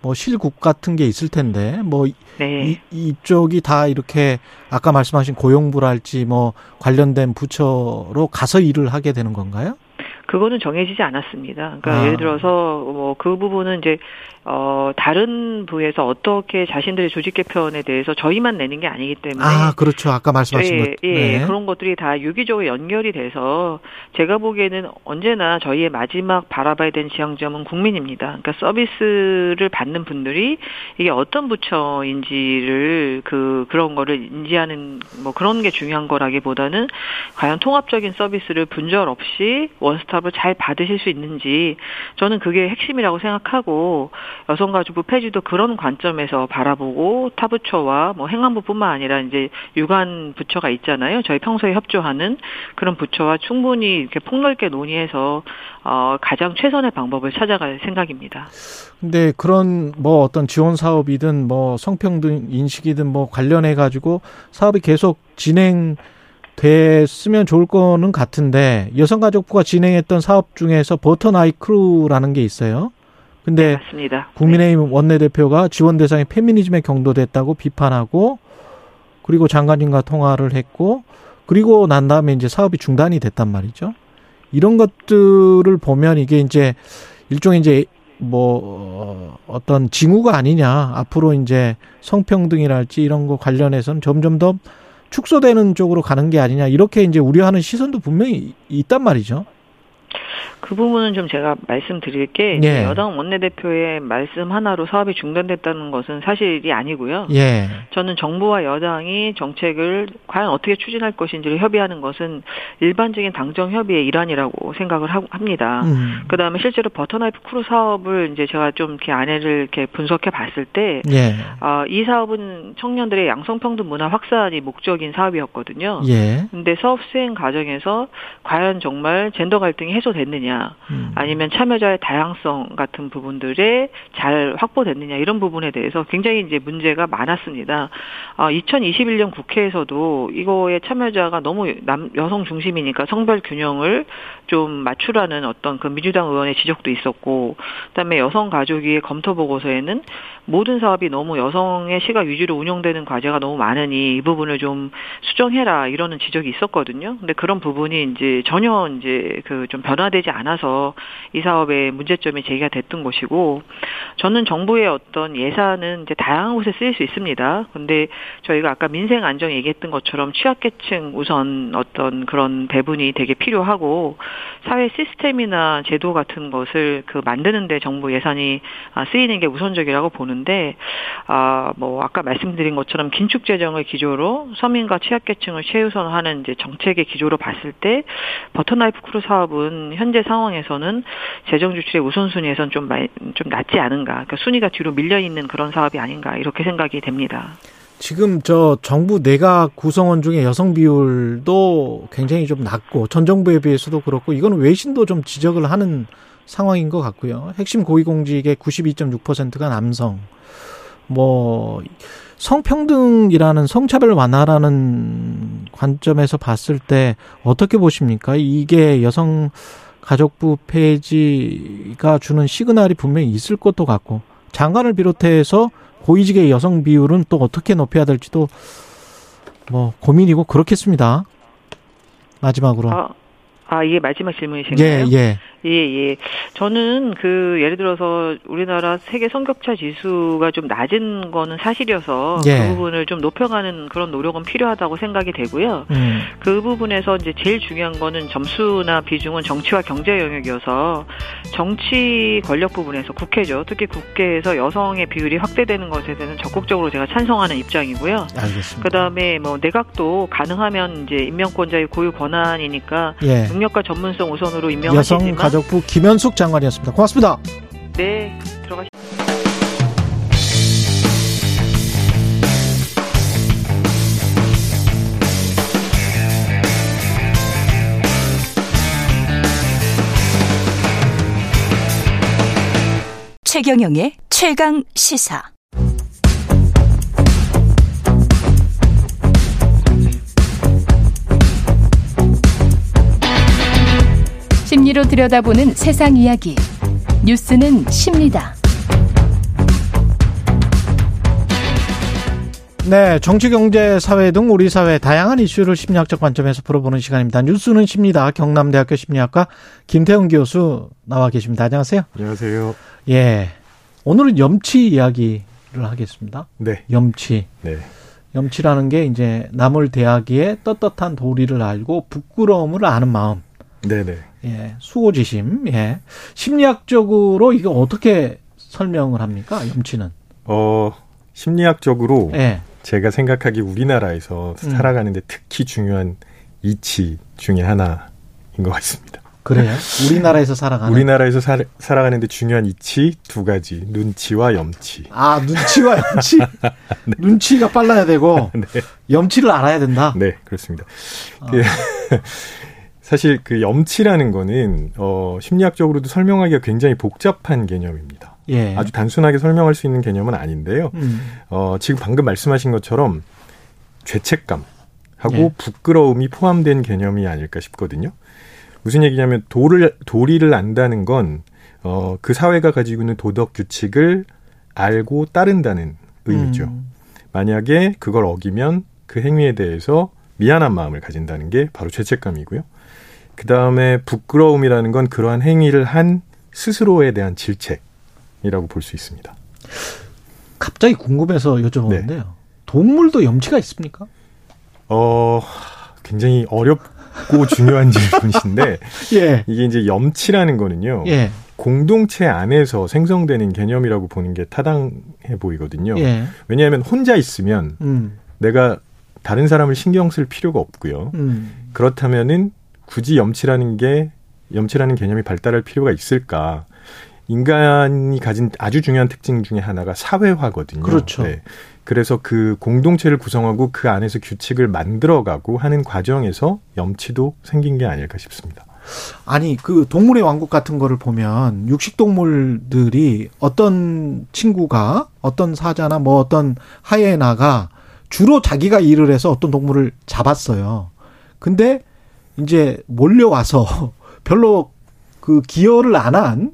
뭐 실국 같은 게 있을 텐데 뭐 네. 이, 이쪽이 다 이렇게 아까 말씀하신 고용부랄지 뭐 관련된 부처로 가서 일을 하게 되는 건가요? 그거는 정해지지 않았습니다. 그러니까 아. 예를 들어서 뭐 그 부분은 이제 어 다른 부에서 어떻게 자신들의 조직 개편에 대해서 저희만 내는 게 아니기 때문에 아, 그렇죠. 아까 말씀하신 예, 것. 예, 네. 그런 것들이 다 유기적으로 연결이 돼서 제가 보기에는 언제나 저희의 마지막 바라봐야 되는 지향점은 국민입니다. 그러니까 서비스를 받는 분들이 이게 어떤 부처인지를 그 그런 거를 인지하는 뭐 그런 게 중요한 거라기보다는 과연 통합적인 서비스를 분절 없이 원스톱을 잘 받으실 수 있는지 저는 그게 핵심이라고 생각하고 여성가족부 폐지도 그런 관점에서 바라보고 타부처와 뭐 행안부뿐만 아니라 이제 유관 부처가 있잖아요. 저희 평소에 협조하는 그런 부처와 충분히 이렇게 폭넓게 논의해서 어 가장 최선의 방법을 찾아갈 생각입니다. 근데 그런 뭐 어떤 지원 사업이든 뭐 성평등 인식이든 뭐 관련해 가지고 사업이 계속 진행 됐으면 좋을 거는 같은데 여성가족부가 진행했던 사업 중에서 버튼 아이크루라는 게 있어요. 근데 네. 국민의힘 원내대표가 지원 대상이 페미니즘에 경도됐다고 비판하고 그리고 장관님과 통화를 했고 그리고 난 다음에 이제 사업이 중단이 됐단 말이죠. 이런 것들을 보면 이게 이제 일종의 이제 뭐 어떤 징후가 아니냐 앞으로 이제 성평등이랄지 이런 거 관련해서는 점점 더 축소되는 쪽으로 가는 게 아니냐 이렇게 이제 우려하는 시선도 분명히 있단 말이죠. 그 부분은 좀 제가 말씀드릴 게 예. 여당 원내대표의 말씀 하나로 사업이 중단됐다는 것은 사실이 아니고요. 예. 저는 정부와 여당이 정책을 과연 어떻게 추진할 것인지를 협의하는 것은 일반적인 당정 협의의 일환이라고 생각을 합니다. 음. 그다음에 실제로 버터나이프 크루 사업을 이제 제가 좀 이렇게 안에를 이렇게 분석해 봤을 때, 예. 어, 이 사업은 청년들의 양성평등 문화 확산이 목적인 사업이었거든요. 예. 근데 사업 수행 과정에서 과연 정말 젠더 갈등이 해소됐느냐 됐느냐, 음. 아니면 참여자의 다양성 같은 부분들에 잘 확보됐느냐 이런 부분에 대해서 굉장히 이제 문제가 많았습니다. 어, 2021년 국회에서도 이거에 참여자가 너무 남 여성 중심이니까 성별 균형을 좀 맞추라는 어떤 그 민주당 의원의 지적도 있었고, 그다음에 여성 가족위의 검토 보고서에는 모든 사업이 너무 여성의 시각 위주로 운영되는 과제가 너무 많으니 이 부분을 좀 수정해라 이러는 지적이 있었거든요. 근데 그런 부분이 이제 전혀 이제 그 좀 변화 되지 않아서 이 사업의 문제점이 제기가 됐던 것이고 저는 정부의 어떤 예산은 이제 다양한 곳에 쓰일 수 있습니다. 근데 저희가 아까 민생 안정 얘기했던 것처럼 취약계층 우선 어떤 그런 배분이 되게 필요하고 사회 시스템이나 제도 같은 것을 그 만드는데 정부 예산이 아, 쓰이는 게 우선적이라고 보는데 아뭐 아까 말씀드린 것처럼 긴축 재정을 기조로 서민과 취약계층을 최우선하는 이제 정책의 기조로 봤을 때 버터나이프 크루 사업은 현재 상황에서는 재정 주출의 우선순위에선 좀, 좀 낮지 않은가. 그러니까 순위가 뒤로 밀려 있는 그런 사업이 아닌가 이렇게 생각이 됩니다. 지금 저 정부 내각 구성원 중에 여성 비율도 굉장히 좀 낮고 전 정부에 비해서도 그렇고 이거는 외신도 좀 지적을 하는 상황인 것 같고요. 핵심 고위공직의 92.6%가 남성. 뭐 성평등이라는 성차별 완화라는 관점에서 봤을 때 어떻게 보십니까? 이게 여성 가족부 폐지가 주는 시그널이 분명히 있을 것도 같고 장관을 비롯해서 고위직의 여성 비율은 또 어떻게 높여야 될지도 뭐 고민이고 그렇겠습니다. 마지막으로. 아, 아 이게 마지막 질문이신가요? 예, 예. 예, 예. 저는 그 예를 들어서 우리나라 세계 성격차 지수가 좀 낮은 거는 사실이어서 예. 그 부분을 좀 높여가는 그런 노력은 필요하다고 생각이 되고요. 음. 그 부분에서 이제 제일 중요한 거는 점수나 비중은 정치와 경제 영역이어서 정치 권력 부분에서 국회죠. 특히 국회에서 여성의 비율이 확대되는 것에 대해서는 적극적으로 제가 찬성하는 입장이고요. 알겠습니다. 그다음에 뭐 내각도 가능하면 이제 임명권자의 고유 권한이니까 예. 능력과 전문성 우선으로 임명하시지만 가족부 김현숙 장관이었습니다. 고맙습니다. 네, 들어가시. 최경영의 최강 시사. 심리로 들여다보는 세상 이야기. 뉴스는 십니다. 네, 정치, 경제, 사회 등 우리 사회 다양한 이슈를 심리학적 관점에서 풀어보는 시간입니다. 뉴스는 십니다. 경남대학교 심리학과 김태훈 교수 나와 계십니다. 안녕하세요. 안녕하세요. 예. 오늘은 염치 이야기를 하겠습니다. 네. 염치. 네. 염치라는 게 이제 남을 대하기에 떳떳한 도리를 알고 부끄러움을 아는 마음. 네네. 예, 수호지심. 예. 심리학적으로 이거 어떻게 설명을 합니까? 염치는? 어, 심리학적으로 예. 제가 생각하기 우리나라에서 음. 살아가는데 특히 중요한 이치 중의 하나인 것 같습니다. 그래요? 우리나라에서 살아가는 우리나라에서 살, 살아가는데 중요한 이치 두 가지 눈치와 염치. 아 눈치와 염치. (laughs) 네. 눈치가 빨라야 되고 (laughs) 네. 염치를 알아야 된다. 네 그렇습니다. 아. 그, 사실 그 염치라는 거는 어, 심리학적으로도 설명하기가 굉장히 복잡한 개념입니다. 예. 아주 단순하게 설명할 수 있는 개념은 아닌데요. 음. 어, 지금 방금 말씀하신 것처럼 죄책감 하고 예. 부끄러움이 포함된 개념이 아닐까 싶거든요. 무슨 얘기냐면 도를 도리를 안다는 건 어, 그 사회가 가지고 있는 도덕 규칙을 알고 따른다는 의미죠. 음. 만약에 그걸 어기면 그 행위에 대해서 미안한 마음을 가진다는 게 바로 죄책감이고요. 그 다음에 부끄러움이라는 건 그러한 행위를 한 스스로에 대한 질책이라고 볼 수 있습니다. 갑자기 궁금해서 여쭤보는데요. 네. 동물도 염치가 있습니까? 어, 굉장히 어렵고 중요한 (laughs) 질문이신데, 예. 이게 이제 염치라는 거는요. 예. 공동체 안에서 생성되는 개념이라고 보는 게 타당해 보이거든요. 예. 왜냐하면 혼자 있으면 음. 내가 다른 사람을 신경 쓸 필요가 없고요. 음. 그렇다면은 굳이 염치라는 게 염치라는 개념이 발달할 필요가 있을까? 인간이 가진 아주 중요한 특징 중에 하나가 사회화거든요. 그렇죠. 네. 그래서 그 공동체를 구성하고 그 안에서 규칙을 만들어가고 하는 과정에서 염치도 생긴 게 아닐까 싶습니다. 아니 그 동물의 왕국 같은 거를 보면 육식 동물들이 어떤 친구가 어떤 사자나 뭐 어떤 하이에나가 주로 자기가 일을 해서 어떤 동물을 잡았어요. 근데 이제 몰려와서 (laughs) 별로 그 기여를 안한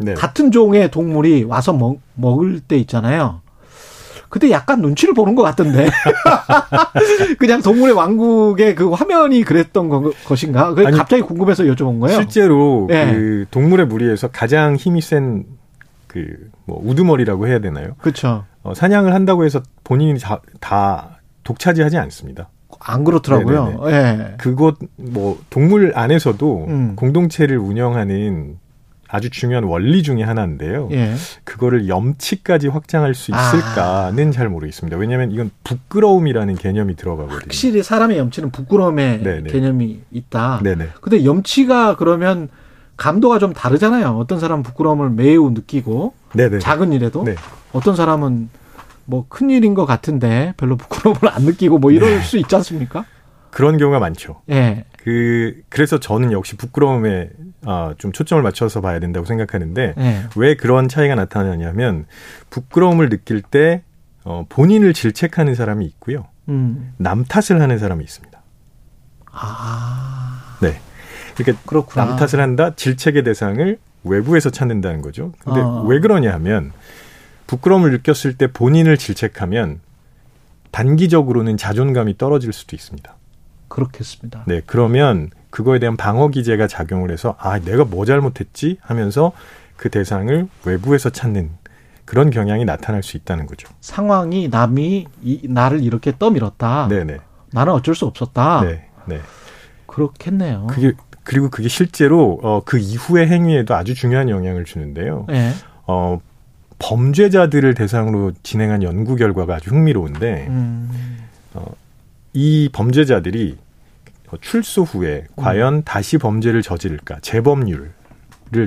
네. 같은 종의 동물이 와서 먹, 먹을 때 있잖아요. 그때 약간 눈치를 보는 것 같던데. (laughs) 그냥 동물의 왕국의 그 화면이 그랬던 거, 것인가? 그 갑자기 궁금해서 여쭤본 거예요. 실제로 네. 그 동물의 무리에서 가장 힘이 센 그 뭐 우두머리라고 해야 되나요? 그렇죠. 어, 사냥을 한다고 해서 본인이 다, 다 독차지하지 않습니다. 안 그렇더라고요. 예. 네. 그곳 뭐 동물 안에서도 음. 공동체를 운영하는 아주 중요한 원리 중의 하나인데요. 예. 그거를 염치까지 확장할 수 있을까는 아. 잘 모르겠습니다. 왜냐하면 이건 부끄러움이라는 개념이 들어가거든요. 확실히 사람의 염치는 부끄러움의 네네. 개념이 있다. 네네. 근데 염치가 그러면 감도가 좀 다르잖아요. 어떤 사람은 부끄러움을 매우 느끼고 네네. 작은 일에도 네. 어떤 사람은 뭐 큰일인 것 같은데 별로 부끄러움을 안 느끼고 뭐 이럴 네. 수 있지 않습니까? 그런 경우가 많죠. 예. 그 그래서 저는 역시 부끄러움에 아, 좀 초점을 맞춰서 봐야 된다고 생각하는데 예. 왜 그런 차이가 나타나냐면 부끄러움을 느낄 때 어, 본인을 질책하는 사람이 있고요. 음. 남 탓을 하는 사람이 있습니다. 아. 네. 그러니까 그렇구나. 남 탓을 한다. 질책의 대상을 외부에서 찾는다는 거죠. 근데 어. 왜 그러냐 하면 부끄러움을 느꼈을 때 본인을 질책하면 단기적으로는 자존감이 떨어질 수도 있습니다. 그렇겠습니다. 네, 그러면 그거에 대한 방어 기제가 작용을 해서 아, 내가 뭐 잘못했지 하면서 그 대상을 외부에서 찾는 그런 경향이 나타날 수 있다는 거죠. 상황이 남이 이, 나를 이렇게 떠밀었다. 네네. 나는 어쩔 수 없었다. 네, 네. 그렇겠네요. 그게 그리고 그게 실제로 어, 그 이후의 행위에도 아주 중요한 영향을 주는데요. 네. 어, 범죄자들을 대상으로 진행한 연구 결과가 아주 흥미로운데 음. 어, 이 범죄자들이 출소 후에 음. 과연 다시 범죄를 저지를까 재범률을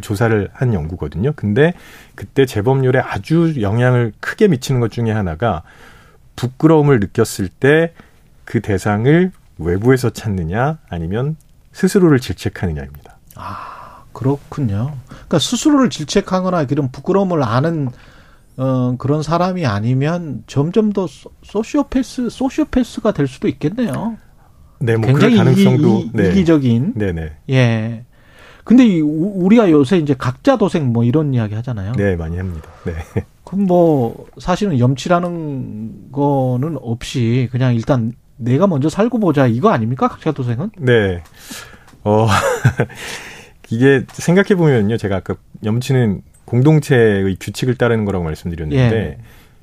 조사를 한 연구거든요. 근데 그때 재범률에 아주 영향을 크게 미치는 것 중에 하나가 부끄러움을 느꼈을 때 그 대상을 외부에서 찾느냐 아니면 스스로를 질책하느냐입니다. 아. 그렇군요. 그러니까 스스로를 질책하거나 그런 부끄러움을 아는 어, 그런 사람이 아니면 점점 더 소시오패스, 소시오패스가 될 수도 있겠네요. 네, 뭐 굉장히 가능성도 이, 네. 기적인 네 네. 예. 근데 이, 우리가 요새 이제 각자 도생 뭐 이런 이야기 하잖아요. 네, 많이 합니다. 네. (laughs) 그럼 뭐 사실은 염치라는 거는 없이 그냥 일단 내가 먼저 살고 보자 이거 아닙니까? 각자 도생은? 네. 어. (laughs) 이게 생각해 보면요, 제가 아까 염치는 공동체의 규칙을 따르는 거라고 말씀드렸는데 예.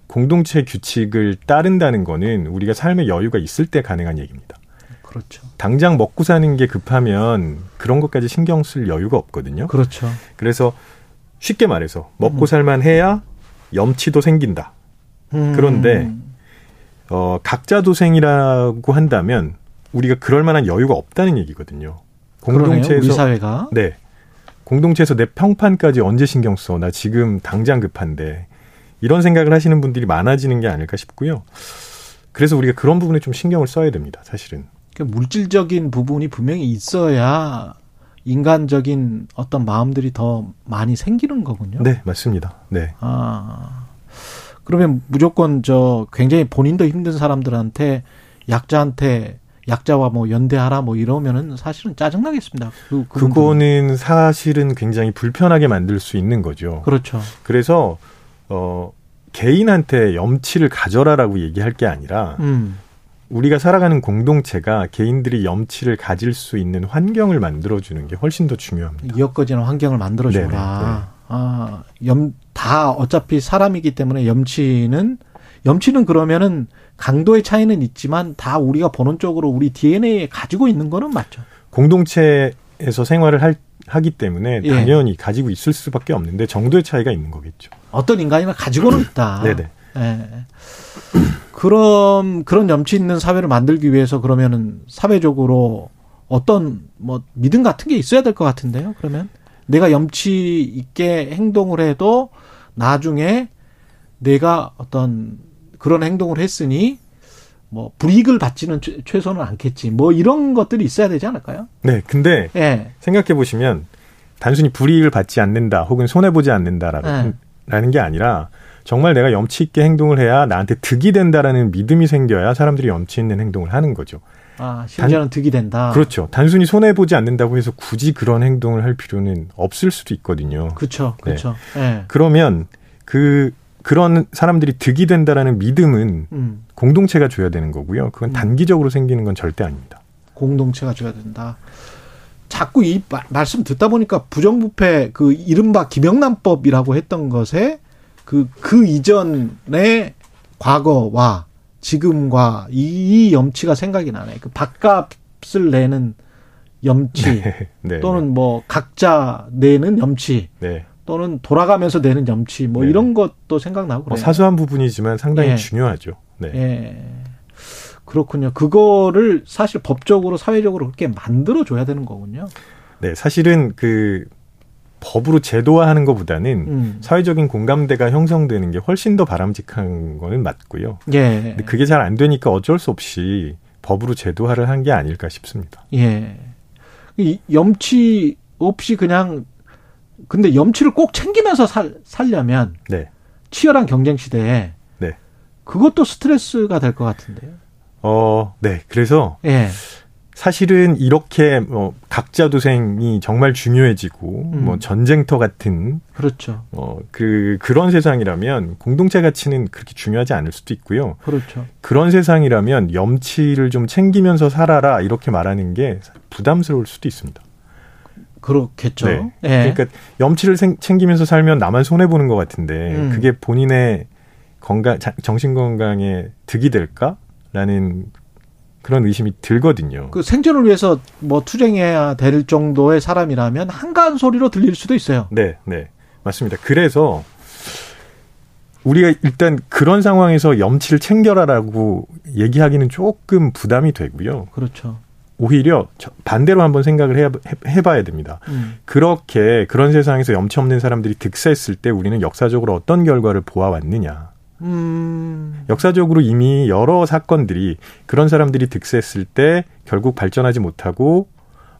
공동체 규칙을 따른다는 거는 우리가 삶의 여유가 있을 때 가능한 얘기입니다. 그렇죠. 당장 먹고 사는 게 급하면 그런 것까지 신경 쓸 여유가 없거든요. 그렇죠. 그래서 쉽게 말해서 먹고 음. 살만 해야 염치도 생긴다. 음. 그런데 어 각자 도생이라고 한다면 우리가 그럴 만한 여유가 없다는 얘기거든요. 공동체에서 우리 사회가 네 공동체에서 내 평판까지 언제 신경 써? 나 지금 당장 급한데. 이런 생각을 하시는 분들이 많아지는 게 아닐까 싶고요. 그래서 우리가 그런 부분에 좀 신경을 써야 됩니다, 사실은. 그러니까 물질적인 부분이 분명히 있어야 인간적인 어떤 마음들이 더 많이 생기는 거군요. 네, 맞습니다. 네. 아. 그러면 무조건 저 굉장히 본인도 힘든 사람들한테 약자한테 약자와 뭐 연대하라 뭐 이러면은 사실은 짜증나겠습니다. 그, 그거는 사실은 굉장히 불편하게 만들 수 있는 거죠. 그렇죠. 그래서 어 개인한테 염치를 가져라라고 얘기할 게 아니라 음. 우리가 살아가는 공동체가 개인들이 염치를 가질 수 있는 환경을 만들어주는 게 훨씬 더 중요합니다. 이어꺼지는 환경을 만들어줘라. 네, 네, 네. 아, 염, 다 어차피 사람이기 때문에 염치는, 염치는 그러면은 강도의 차이는 있지만 다 우리가 본원적으로 우리 DNA에 가지고 있는 거는 맞죠. 공동체에서 생활을 할, 하기 때문에 예. 당연히 예. 가지고 있을 수밖에 없는데 정도의 차이가 있는 거겠죠. 어떤 인간이나 가지고는 있다. (clears throat) 네네. 예. 그런 그런 염치 있는 사회를 만들기 위해서 그러면은 사회적으로 어떤 뭐 믿음 같은 게 있어야 될 것 같은데요. 그러면 내가 염치 있게 행동을 해도 나중에 내가 어떤 그런 행동을 했으니 뭐 불이익을 받지는 최소는 않겠지. 뭐 이런 것들이 있어야 되지 않을까요? 네. 근데 예. 생각해 보시면 단순히 불이익을 받지 않는다 혹은 손해 보지 않는다라는 예. 게 아니라 정말 내가 염치 있게 행동을 해야 나한테 득이 된다라는 믿음이 생겨야 사람들이 염치 있는 행동을 하는 거죠. 아, 심지어는 득이 된다. 그렇죠. 단순히 손해 보지 않는다고 해서 굳이 그런 행동을 할 필요는 없을 수도 있거든요. 그렇죠. 그렇죠. 네. 네. 그러면 그 그런 사람들이 득이 된다라는 믿음은 음. 공동체가 줘야 되는 거고요. 그건 음. 단기적으로 생기는 건 절대 아닙니다. 공동체가 줘야 된다. 자꾸 이 말씀 듣다 보니까 부정부패 그 이른바 김영란법이라고 했던 것에 그, 그 이전의 과거와 지금과 이, 이 염치가 생각이 나네. 그 밥값을 내는 염치 네, (laughs) 네, 또는 뭐 각자 내는 염치 네. 또는 돌아가면서 내는 염치 뭐 네. 이런 것도 생각나고 뭐 그래요. 사소한 부분이지만 상당히 예. 중요하죠. 네. 예. 그렇군요. 그거를 사실 법적으로 사회적으로 그렇게 만들어 줘야 되는 거군요. 네, 사실은 그 법으로 제도화하는 것보다는 음. 사회적인 공감대가 형성되는 게 훨씬 더 바람직한 거는 맞고요. 예. 근데 그게 잘 안 되니까 어쩔 수 없이 법으로 제도화를 한 게 아닐까 싶습니다. 예. 이 염치 없이 그냥 근데 염치를 꼭 챙기면서 살, 살려면 네. 치열한 경쟁 시대에 네. 그것도 스트레스가 될 것 같은데요. 어, 네. 그래서 예. 사실은 이렇게 뭐 각자 도생이 정말 중요해지고 음. 뭐 전쟁터 같은 그렇죠. 어그 그런 세상이라면 공동체 가치는 그렇게 중요하지 않을 수도 있고요. 그렇죠. 그런 세상이라면 염치를 좀 챙기면서 살아라 이렇게 말하는 게 부담스러울 수도 있습니다. 그렇겠죠. 네. 예. 그러니까 염치를 생, 챙기면서 살면 나만 손해 보는 것 같은데 음. 그게 본인의 건강 정신 건강에 득이 될까라는 그런 의심이 들거든요. 그 생존을 위해서 뭐 투쟁해야 될 정도의 사람이라면 한가한 소리로 들릴 수도 있어요. 네, 네. 맞습니다. 그래서 우리가 일단 그런 상황에서 염치를 챙겨라라고 얘기하기는 조금 부담이 되고요. 그렇죠. 오히려 반대로 한번 생각을 해, 해봐야 됩니다. 음. 그렇게 그런 세상에서 염치 없는 사람들이 득세했을 때 우리는 역사적으로 어떤 결과를 보아왔느냐. 음. 역사적으로 이미 여러 사건들이 그런 사람들이 득세했을 때 결국 발전하지 못하고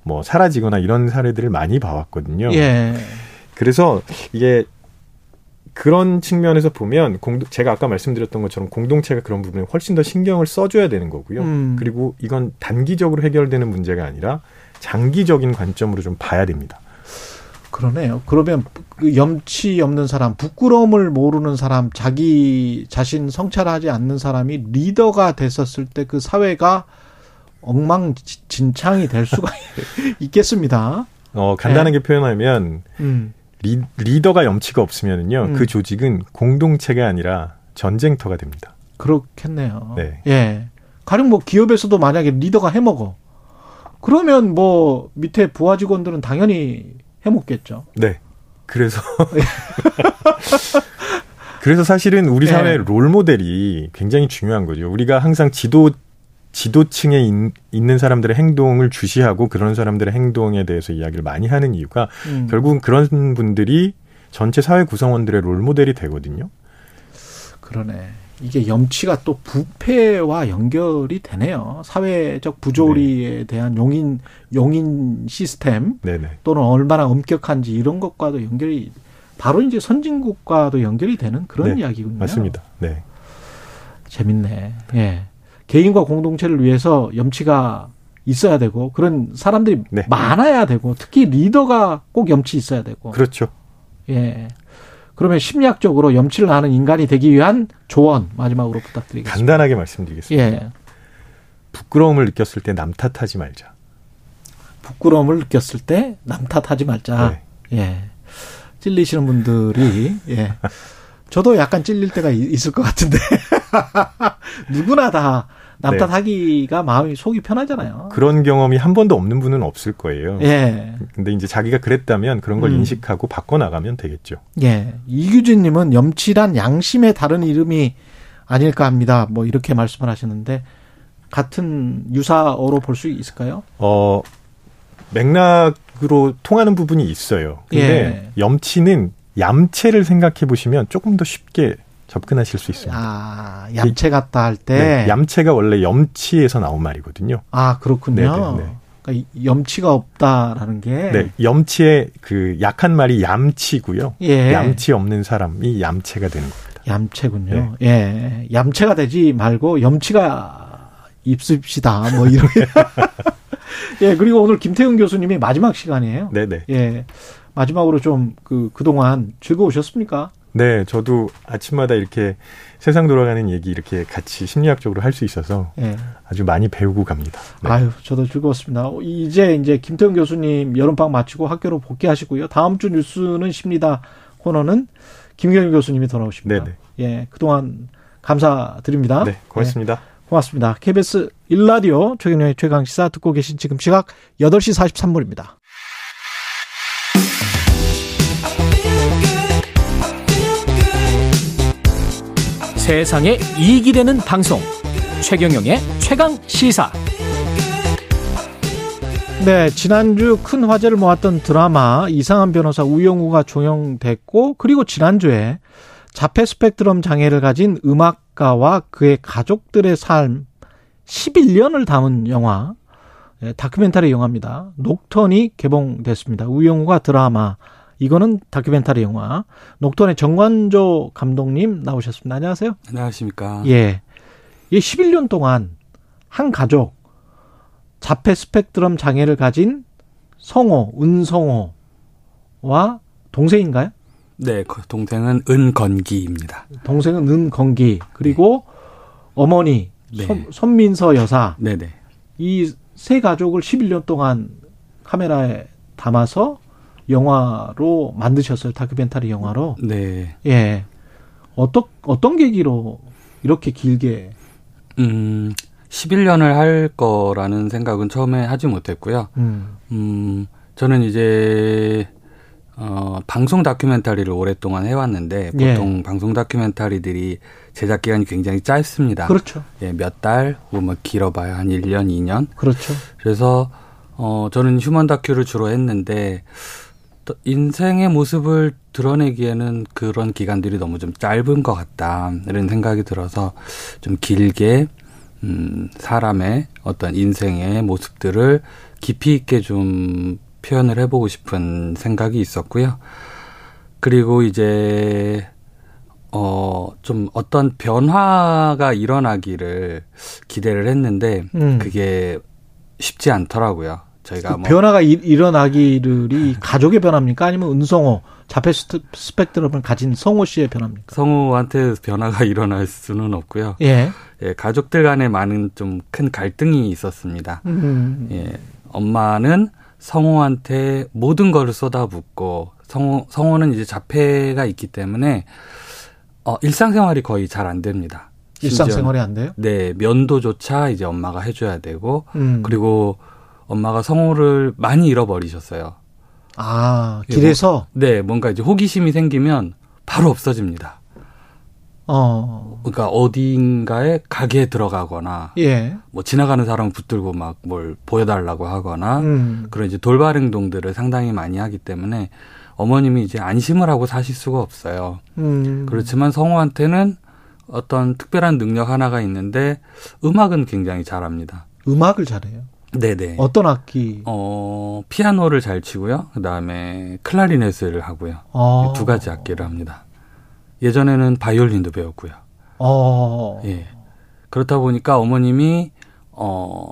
뭐 사라지거나 이런 사례들을 많이 봐왔거든요. 예. 그래서 이게 그런 측면에서 보면 공동 제가 아까 말씀드렸던 것처럼 공동체가 그런 부분에 훨씬 더 신경을 써줘야 되는 거고요. 음. 그리고 이건 단기적으로 해결되는 문제가 아니라 장기적인 관점으로 좀 봐야 됩니다. 그러네요. 그러면 그 염치 없는 사람, 부끄러움을 모르는 사람, 자기 자신 성찰하지 않는 사람이 리더가 됐었을 때 그 사회가 엉망진창이 될 수가 (laughs) 있겠습니다. 어, 간단하게 네. 표현하면 음. 리, 리더가 염치가 없으면은요, 음. 그 조직은 공동체가 아니라 전쟁터가 됩니다. 그렇겠네요. 네. 예. 가령 뭐 기업에서도 만약에 리더가 해먹어. 그러면 뭐 밑에 부하 직원들은 당연히 해먹겠죠. 네. 그래서 (laughs) 그래서 사실은 우리 사회 네. 롤 모델이 굉장히 중요한 거죠. 우리가 항상 지도 지도층에 있, 는 사람들의 행동을 주시하고 그런 사람들의 행동에 대해서 이야기를 많이 하는 이유가 음. 결국은 그런 분들이 전체 사회 구성원들의 롤 모델이 되거든요. 그러네. 이게 염치가 또 부패와 연결이 되네요. 사회적 부조리에 네. 대한 용인 용인 시스템 네네. 또는 얼마나 엄격한지 이런 것과도 연결이 바로 이제 선진국과도 연결이 되는 그런 네. 이야기군요. 맞습니다. 네. 재밌네. 예. 개인과 공동체를 위해서 염치가 있어야 되고 그런 사람들이 네. 많아야 되고 특히 리더가 꼭 염치 있어야 되고. 그렇죠. 예. 그러면 심리학적으로 염치를 아는 인간이 되기 위한 조언 마지막으로 부탁드리겠습니다. 간단하게 말씀드리겠습니다. 예. 부끄러움을 느꼈을 때 남 탓하지 말자. 부끄러움을 느꼈을 때 남 탓하지 말자. 네. 예. 찔리시는 분들이 예. 저도 약간 찔릴 때가 있을 것 같은데 (laughs) 누구나 다 남탓하기가 네. 마음이 속이 편하잖아요. 그런 경험이 한 번도 없는 분은 없을 거예요. 예. 근데 이제 자기가 그랬다면 그런 걸 음. 인식하고 바꿔 나가면 되겠죠. 예. 이규진 님은 염치란 양심의 다른 이름이 아닐까 합니다. 뭐 이렇게 말씀을 하시는데 같은 유사어로 볼 수 있을까요? 어 맥락으로 통하는 부분이 있어요. 근데 예. 염치는 얌체를 생각해 보시면 조금 더 쉽게 접근하실 수 있습니다. 아, 얌체 같다 할 때. 네, 얌체가 원래 염치에서 나온 말이거든요. 아, 그렇군요. 네네, 네, 네. 그러니까 염치가 없다라는 게. 네, 염치의 그 약한 말이 얌치고요. 예. 얌치 없는 사람이 얌체가 되는 겁니다. 얌체군요. 네. 예. 얌체가 되지 말고 염치가 입습시다. 뭐 이런. (laughs) 예, 그리고 오늘 김태훈 교수님이 마지막 시간이에요. 네네. 예. 마지막으로 좀 그, 그동안 즐거우셨습니까? 네, 저도 아침마다 이렇게 세상 돌아가는 얘기 이렇게 같이 심리학적으로 할 수 있어서 네. 아주 많이 배우고 갑니다. 네. 아유, 저도 즐거웠습니다. 이제 이제 김태훈 교수님 여름방 마치고 학교로 복귀하시고요. 다음 주 뉴스는 십니다 코너는 김경일 교수님이 돌아오십니다. 네네. 예, 그동안 감사드립니다. 네, 고맙습니다. 네, 고맙습니다. KBS 1라디오 최경영의 최강시사 듣고 계신 지금 시각 8시 43분입니다. 세상에 이익이 되는 방송 최경영의 최강 시사 네 지난주 큰 화제를 모았던 드라마 이상한 변호사 우영우가 종영됐고 그리고 지난주에 자폐 스펙트럼 장애를 가진 음악가와 그의 가족들의 삶 11년을 담은 영화 예, 다큐멘터리 영화입니다. 녹턴이 개봉됐습니다. 우영우가 드라마 이거는 다큐멘터리 영화. 녹턴의 정관조 감독님 나오셨습니다. 안녕하세요. 안녕하십니까. 예. 이 11년 동안 한 가족 자폐 스펙트럼 장애를 가진 성호, 은성호와 동생인가요? 네, 그 동생은 은건기입니다. 동생은 은건기. 그리고 네. 어머니 네. 손, 손민서 여사. 네 네. 이 세 가족을 11년 동안 카메라에 담아서 영화로 만드셨어요. 다큐멘터리 영화로. 네. 예. 어떤 어떤 계기로 이렇게 길게 음 11년을 할 거라는 생각은 처음에 하지 못했고요. 음, 음 저는 이제 어, 방송 다큐멘터리를 오랫동안 해왔는데 예. 보통 예. 방송 다큐멘터리들이 제작 기간이 굉장히 짧습니다. 그렇죠. 예, 몇 달, 뭐 길어봐야 한 1년, 2년. 그렇죠. 그래서 어, 저는 휴먼 다큐를 주로 했는데 인생의 모습을 드러내기에는 그런 기간들이 너무 좀 짧은 것 같다 이런 생각이 들어서 좀 길게 음 사람의 어떤 인생의 모습들을 깊이 있게 좀 표현을 해보고 싶은 생각이 있었고요. 그리고 이제 어 좀 어떤 변화가 일어나기를 기대를 했는데 음. 그게 쉽지 않더라고요. 저희가 뭐 변화가 일, 일어나기를이 가족의 변화입니까? 아니면 은성호 자폐 스펙트럼을 가진 성호 씨의 변화입니까? 성호한테 변화가 (laughs) 일어날 수는 없고요. 예. 예, 가족들 간에 많은 좀 큰 갈등이 있었습니다. 음. 예, 엄마는 성호한테 모든 거를 쏟아붓고 성호 성호는 이제 자폐가 있기 때문에 어, 일상생활이 거의 잘 안 됩니다. 일상생활이 안 돼요? 네, 면도조차 이제 엄마가 해줘야 되고 음. 그리고 엄마가 성호를 많이 잃어버리셨어요. 아, 길에서? 뭐, 네, 뭔가 이제 호기심이 생기면 바로 없어집니다. 어. 그러니까 어딘가에 가게에 들어가거나 예. 뭐 지나가는 사람 붙들고 막 뭘 보여달라고 하거나 음. 그런 이제 돌발 행동들을 상당히 많이 하기 때문에 어머님이 이제 안심을 하고 사실 수가 없어요. 음. 그렇지만 성우한테는 어떤 특별한 능력 하나가 있는데 음악은 굉장히 잘합니다. 음악을 잘해요. 네네. 어떤 악기? 어 피아노를 잘 치고요. 그 다음에 클라리넷을 하고요. 아. 두 가지 악기를 합니다. 예전에는 바이올린도 배웠고요. 어. 예. 그렇다 보니까 어머님이 어,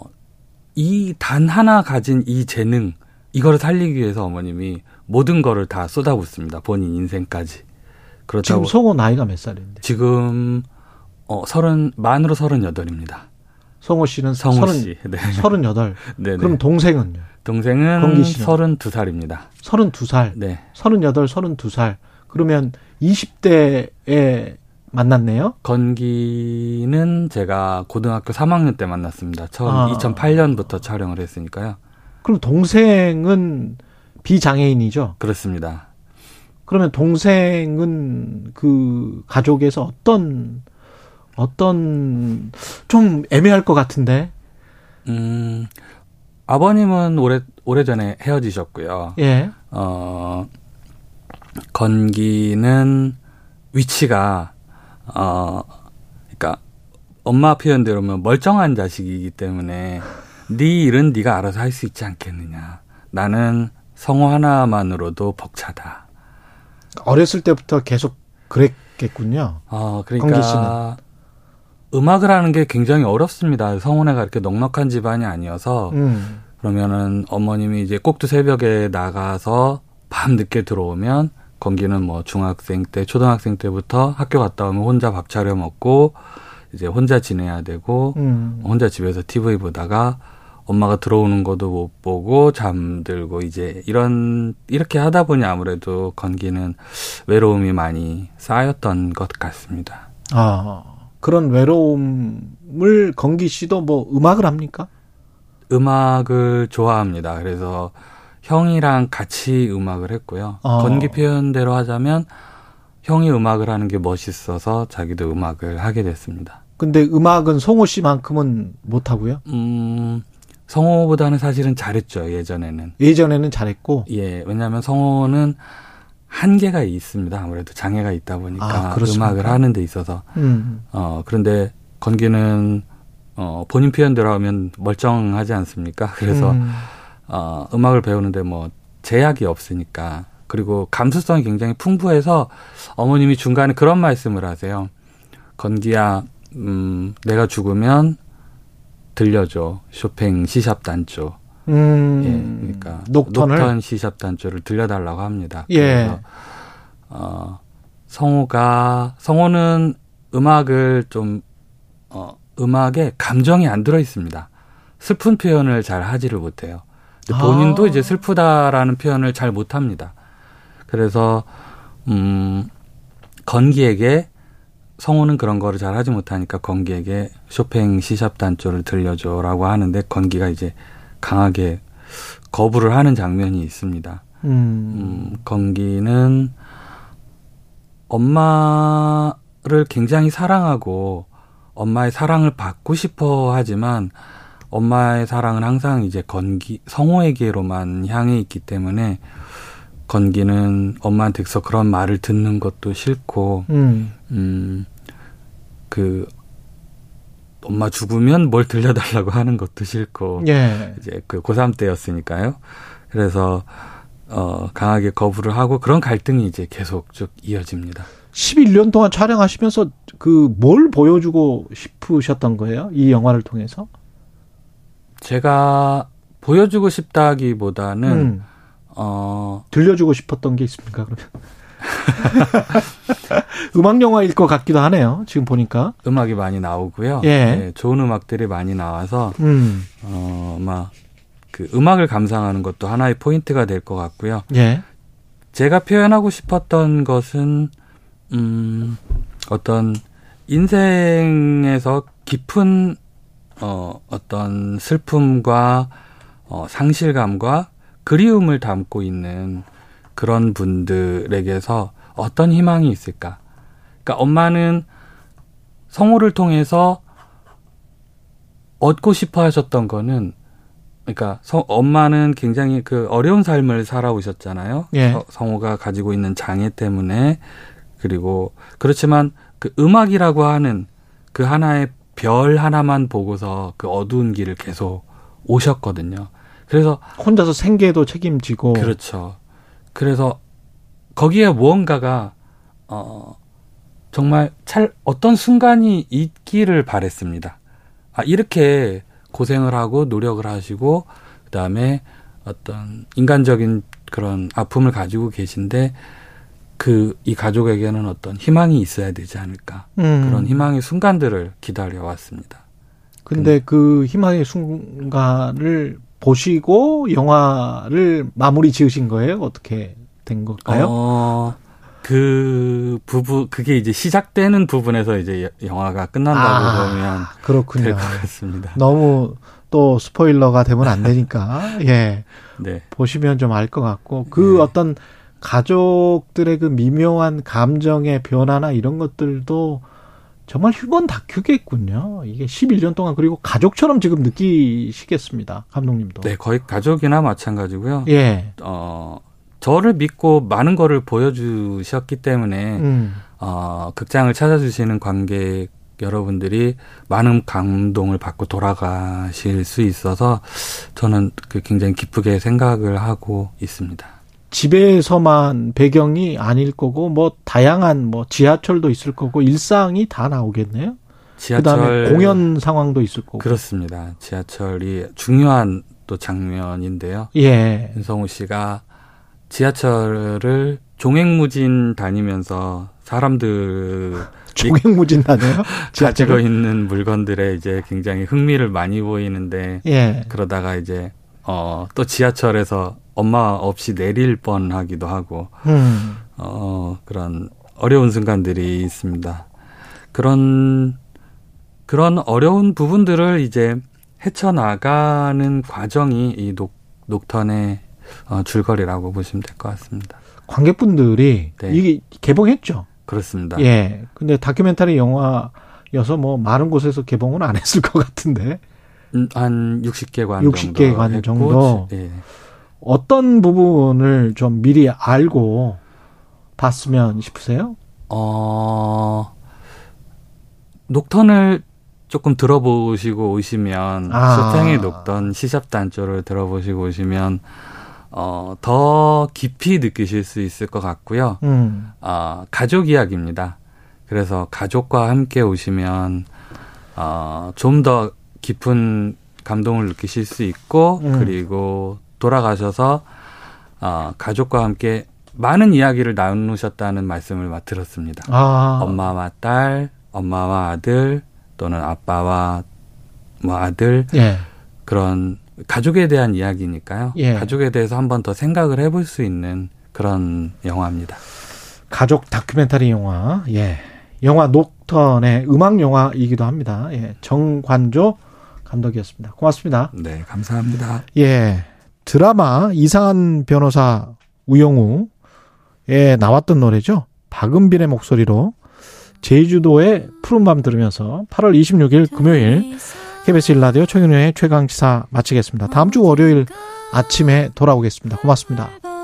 이 단 하나 가진 이 재능, 이거를 살리기 위해서 어머님이 모든 거를 다 쏟아붓습니다. 본인 인생까지. 그렇다고. 지금 성호 나이가 몇 살인데? 지금, 어, 서른, 만으로 서른여덟입니다. 성호 씨는 성호 서른, 씨. (laughs) 네. 서른여덟. 네. 그럼 동생은요? 동생은 서른두 살입니다. 서른두 살. 네. 서른여덟, 서른두 살. 그러면 20대에 만났네요? 건기는 제가 고등학교 3학년 때 만났습니다. 처음 아. 2008년부터 촬영을 했으니까요. 그럼 동생은 비장애인이죠? 그렇습니다. 그러면 동생은 그 가족에서 어떤 어떤 좀 애매할 것 같은데. 음. 아버님은 오래 오래전에 헤어지셨고요. 예. 어 건기는 위치가 어 그러니까 엄마 표현대로 면 멀쩡한 자식이기 때문에 네 일은 네가 알아서 할 수 있지 않겠느냐. 나는 성우 하나만으로도 벅차다. 어렸을 때부터 계속 그랬겠군요. 어, 그러니까 음악을 하는 게 굉장히 어렵습니다. 성훈애가 이렇게 넉넉한 집안이 아니어서 음. 그러면은 어머님이 이제 꼭두 새벽에 나가서 밤 늦게 들어오면 건기는 뭐 중학생 때, 초등학생 때부터 학교 갔다 오면 혼자 밥 차려 먹고 이제 혼자 지내야 되고 음. 혼자 집에서 TV 보다가 엄마가 들어오는 것도 못 보고 잠들고 이제 이런 이렇게 하다 보니 아무래도 건기는 외로움이 많이 쌓였던 것 같습니다. 아 그런 외로움을 건기 씨도 뭐 음악을 합니까? 음악을 좋아합니다. 그래서 형이랑 같이 음악을 했고요. 어. 건기 표현대로 하자면 형이 음악을 하는 게 멋있어서 자기도 음악을 하게 됐습니다. 근데 음악은 성호 씨만큼은 못 하고요? 음, 성호보다는 사실은 잘했죠, 예전에는. 예전에는 잘했고? 예, 왜냐하면 성호는 한계가 있습니다. 아무래도 장애가 있다 보니까 아, 음악을 하는 데 있어서. 음. 어, 그런데 건기는 어, 본인 표현대로 하면 멀쩡하지 않습니까? (laughs) 그래서 음. 어, 음악을 배우는데 뭐 제약이 없으니까 그리고 감수성이 굉장히 풍부해서 어머님이 중간에 그런 말씀을 하세요. 건기야, 음, 내가 죽으면 들려줘. 쇼팽 시샵 단조. 음, 예, 그러니까 녹턴을? 녹턴 시샵 단조를 들려달라고 합니다. 예. 그래서 어, 성우가 성우는 음악을 좀 어, 음악에 감정이 안 들어 있습니다. 슬픈 표현을 잘 하지를 못해요. 본인도 아. 이제 슬프다라는 표현을 잘 못합니다. 그래서 음 건기에게 성우는 그런 거를 잘 하지 못하니까 건기에게 쇼팽 시샵 단조를 들려줘라고 하는데 건기가 이제 강하게 거부를 하는 장면이 있습니다. 음. 음, 건기는 엄마를 굉장히 사랑하고 엄마의 사랑을 받고 싶어 하지만 엄마의 사랑은 항상 이제 건기 성호에게로만 향해 있기 때문에 건기는 엄마한테서 그런 말을 듣는 것도 싫고 음. 음 그 엄마 죽으면 뭘 들려달라고 하는 것도 싫고 예. 이제 그 고3 때였으니까요. 그래서 어 강하게 거부를 하고 그런 갈등이 이제 계속 쭉 이어집니다. 11년 동안 촬영하시면서 그 뭘 보여주고 싶으셨던 거예요? 이 영화를 통해서? 제가 보여주고 싶다기보다는 음. 어 들려주고 싶었던 게 있습니까? 그러면 (laughs) 음악 영화일 것 같기도 하네요. 지금 보니까 음악이 많이 나오고요. 예. 네, 좋은 음악들이 많이 나와서 음. 어막 그 음악을 감상하는 것도 하나의 포인트가 될 것 같고요. 예. 제가 표현하고 싶었던 것은 음 어떤 인생에서 깊은 어, 어떤 슬픔과 어, 상실감과 그리움을 담고 있는 그런 분들에게서 어떤 희망이 있을까? 그러니까 엄마는 성우를 통해서 얻고 싶어 하셨던 거는 그러니까 성, 엄마는 굉장히 그 어려운 삶을 살아오셨잖아요. 예. 성우가 가지고 있는 장애 때문에 그리고 그렇지만 그 음악이라고 하는 그 하나의 별 하나만 보고서 그 어두운 길을 계속 오셨거든요. 그래서 혼자서 생계도 책임지고 그렇죠. 그래서 거기에 무언가가 어 정말 찰 어떤 순간이 있기를 바랬습니다. 아 이렇게 고생을 하고 노력을 하시고 그다음에 어떤 인간적인 그런 아픔을 가지고 계신데 그 이 가족에게는 어떤 희망이 있어야 되지 않을까 음. 그런 희망의 순간들을 기다려 왔습니다. 근데 그 희망의 순간을 보시고 영화를 마무리 지으신 거예요? 어떻게 된 걸까요? 어, 그 부부 그게 이제 시작되는 부분에서 이제 영화가 끝난다고 아, 보면 그렇군요. 될 것 같습니다. 너무 또 스포일러가 되면 안 되니까 (laughs) 예 네. 보시면 좀 알 것 같고 그 네. 어떤 가족들의 그 미묘한 감정의 변화나 이런 것들도 정말 휴먼 다큐겠군요. 이게 11년 동안 그리고 가족처럼 지금 느끼시겠습니다. 감독님도. 네, 거의 가족이나 마찬가지고요. 예. 어, 저를 믿고 많은 거를 보여주셨기 때문에 음. 어, 극장을 찾아주시는 관객 여러분들이 많은 감동을 받고 돌아가실 수 있어서 저는 그 굉장히 기쁘게 생각을 하고 있습니다. 집에서만 배경이 아닐 거고 뭐 다양한 뭐 지하철도 있을 거고 일상이 다 나오겠네요. 지하철 그다음에 공연 상황도 있을 거고 그렇습니다. 지하철이 중요한 또 장면인데요. 예. 윤성우 씨가 지하철을 종횡무진 다니면서 사람들 (laughs) 종횡무진 다녀요? (laughs) 가지고 있는 물건들에 이제 굉장히 흥미를 많이 보이는데 예. 그러다가 이제 어 또 지하철에서 엄마 없이 내릴 뻔 하기도 하고 음. 어 그런 어려운 순간들이 있습니다. 그런 그런 어려운 부분들을 이제 헤쳐나가는 과정이 이 녹, 녹턴의 어, 줄거리라고 보시면 될 것 같습니다. 관객분들이 네. 이게 개봉했죠? 그렇습니다. 예. 근데 다큐멘터리 영화여서 뭐 많은 곳에서 개봉은 안 했을 것 같은데. 음, 한 60개 관 60개 관 정도. 예. 어떤 부분을 좀 미리 알고 봤으면 싶으세요? 어, 녹턴을 조금 들어보시고 오시면 아. 수탱이 녹던 시샵 단조를 들어보시고 오시면 어, 더 깊이 느끼실 수 있을 것 같고요. 음. 어, 가족 이야기입니다. 그래서 가족과 함께 오시면 어, 좀 더 깊은 감동을 느끼실 수 있고 음. 그리고 돌아가셔서 어, 가족과 함께 많은 이야기를 나누셨다는 말씀을 들었습니다. 아. 엄마와 딸, 엄마와 아들 또는 아빠와 뭐 아들 예. 그런 가족에 대한 이야기니까요. 예. 가족에 대해서 한 번 더 생각을 해볼 수 있는 그런 영화입니다. 가족 다큐멘터리 영화, 예. 영화 녹턴의 음악 영화이기도 합니다. 예. 정관조 감독이었습니다. 고맙습니다. 네, 감사합니다. 예. 드라마 이상한 변호사 우영우에 나왔던 노래죠. 박은빈의 목소리로 제주도의 푸른밤 들으면서 8월 26일 금요일 KBS 일라디오 최경영의 최강시사 마치겠습니다. 다음 주 월요일 아침에 돌아오겠습니다. 고맙습니다.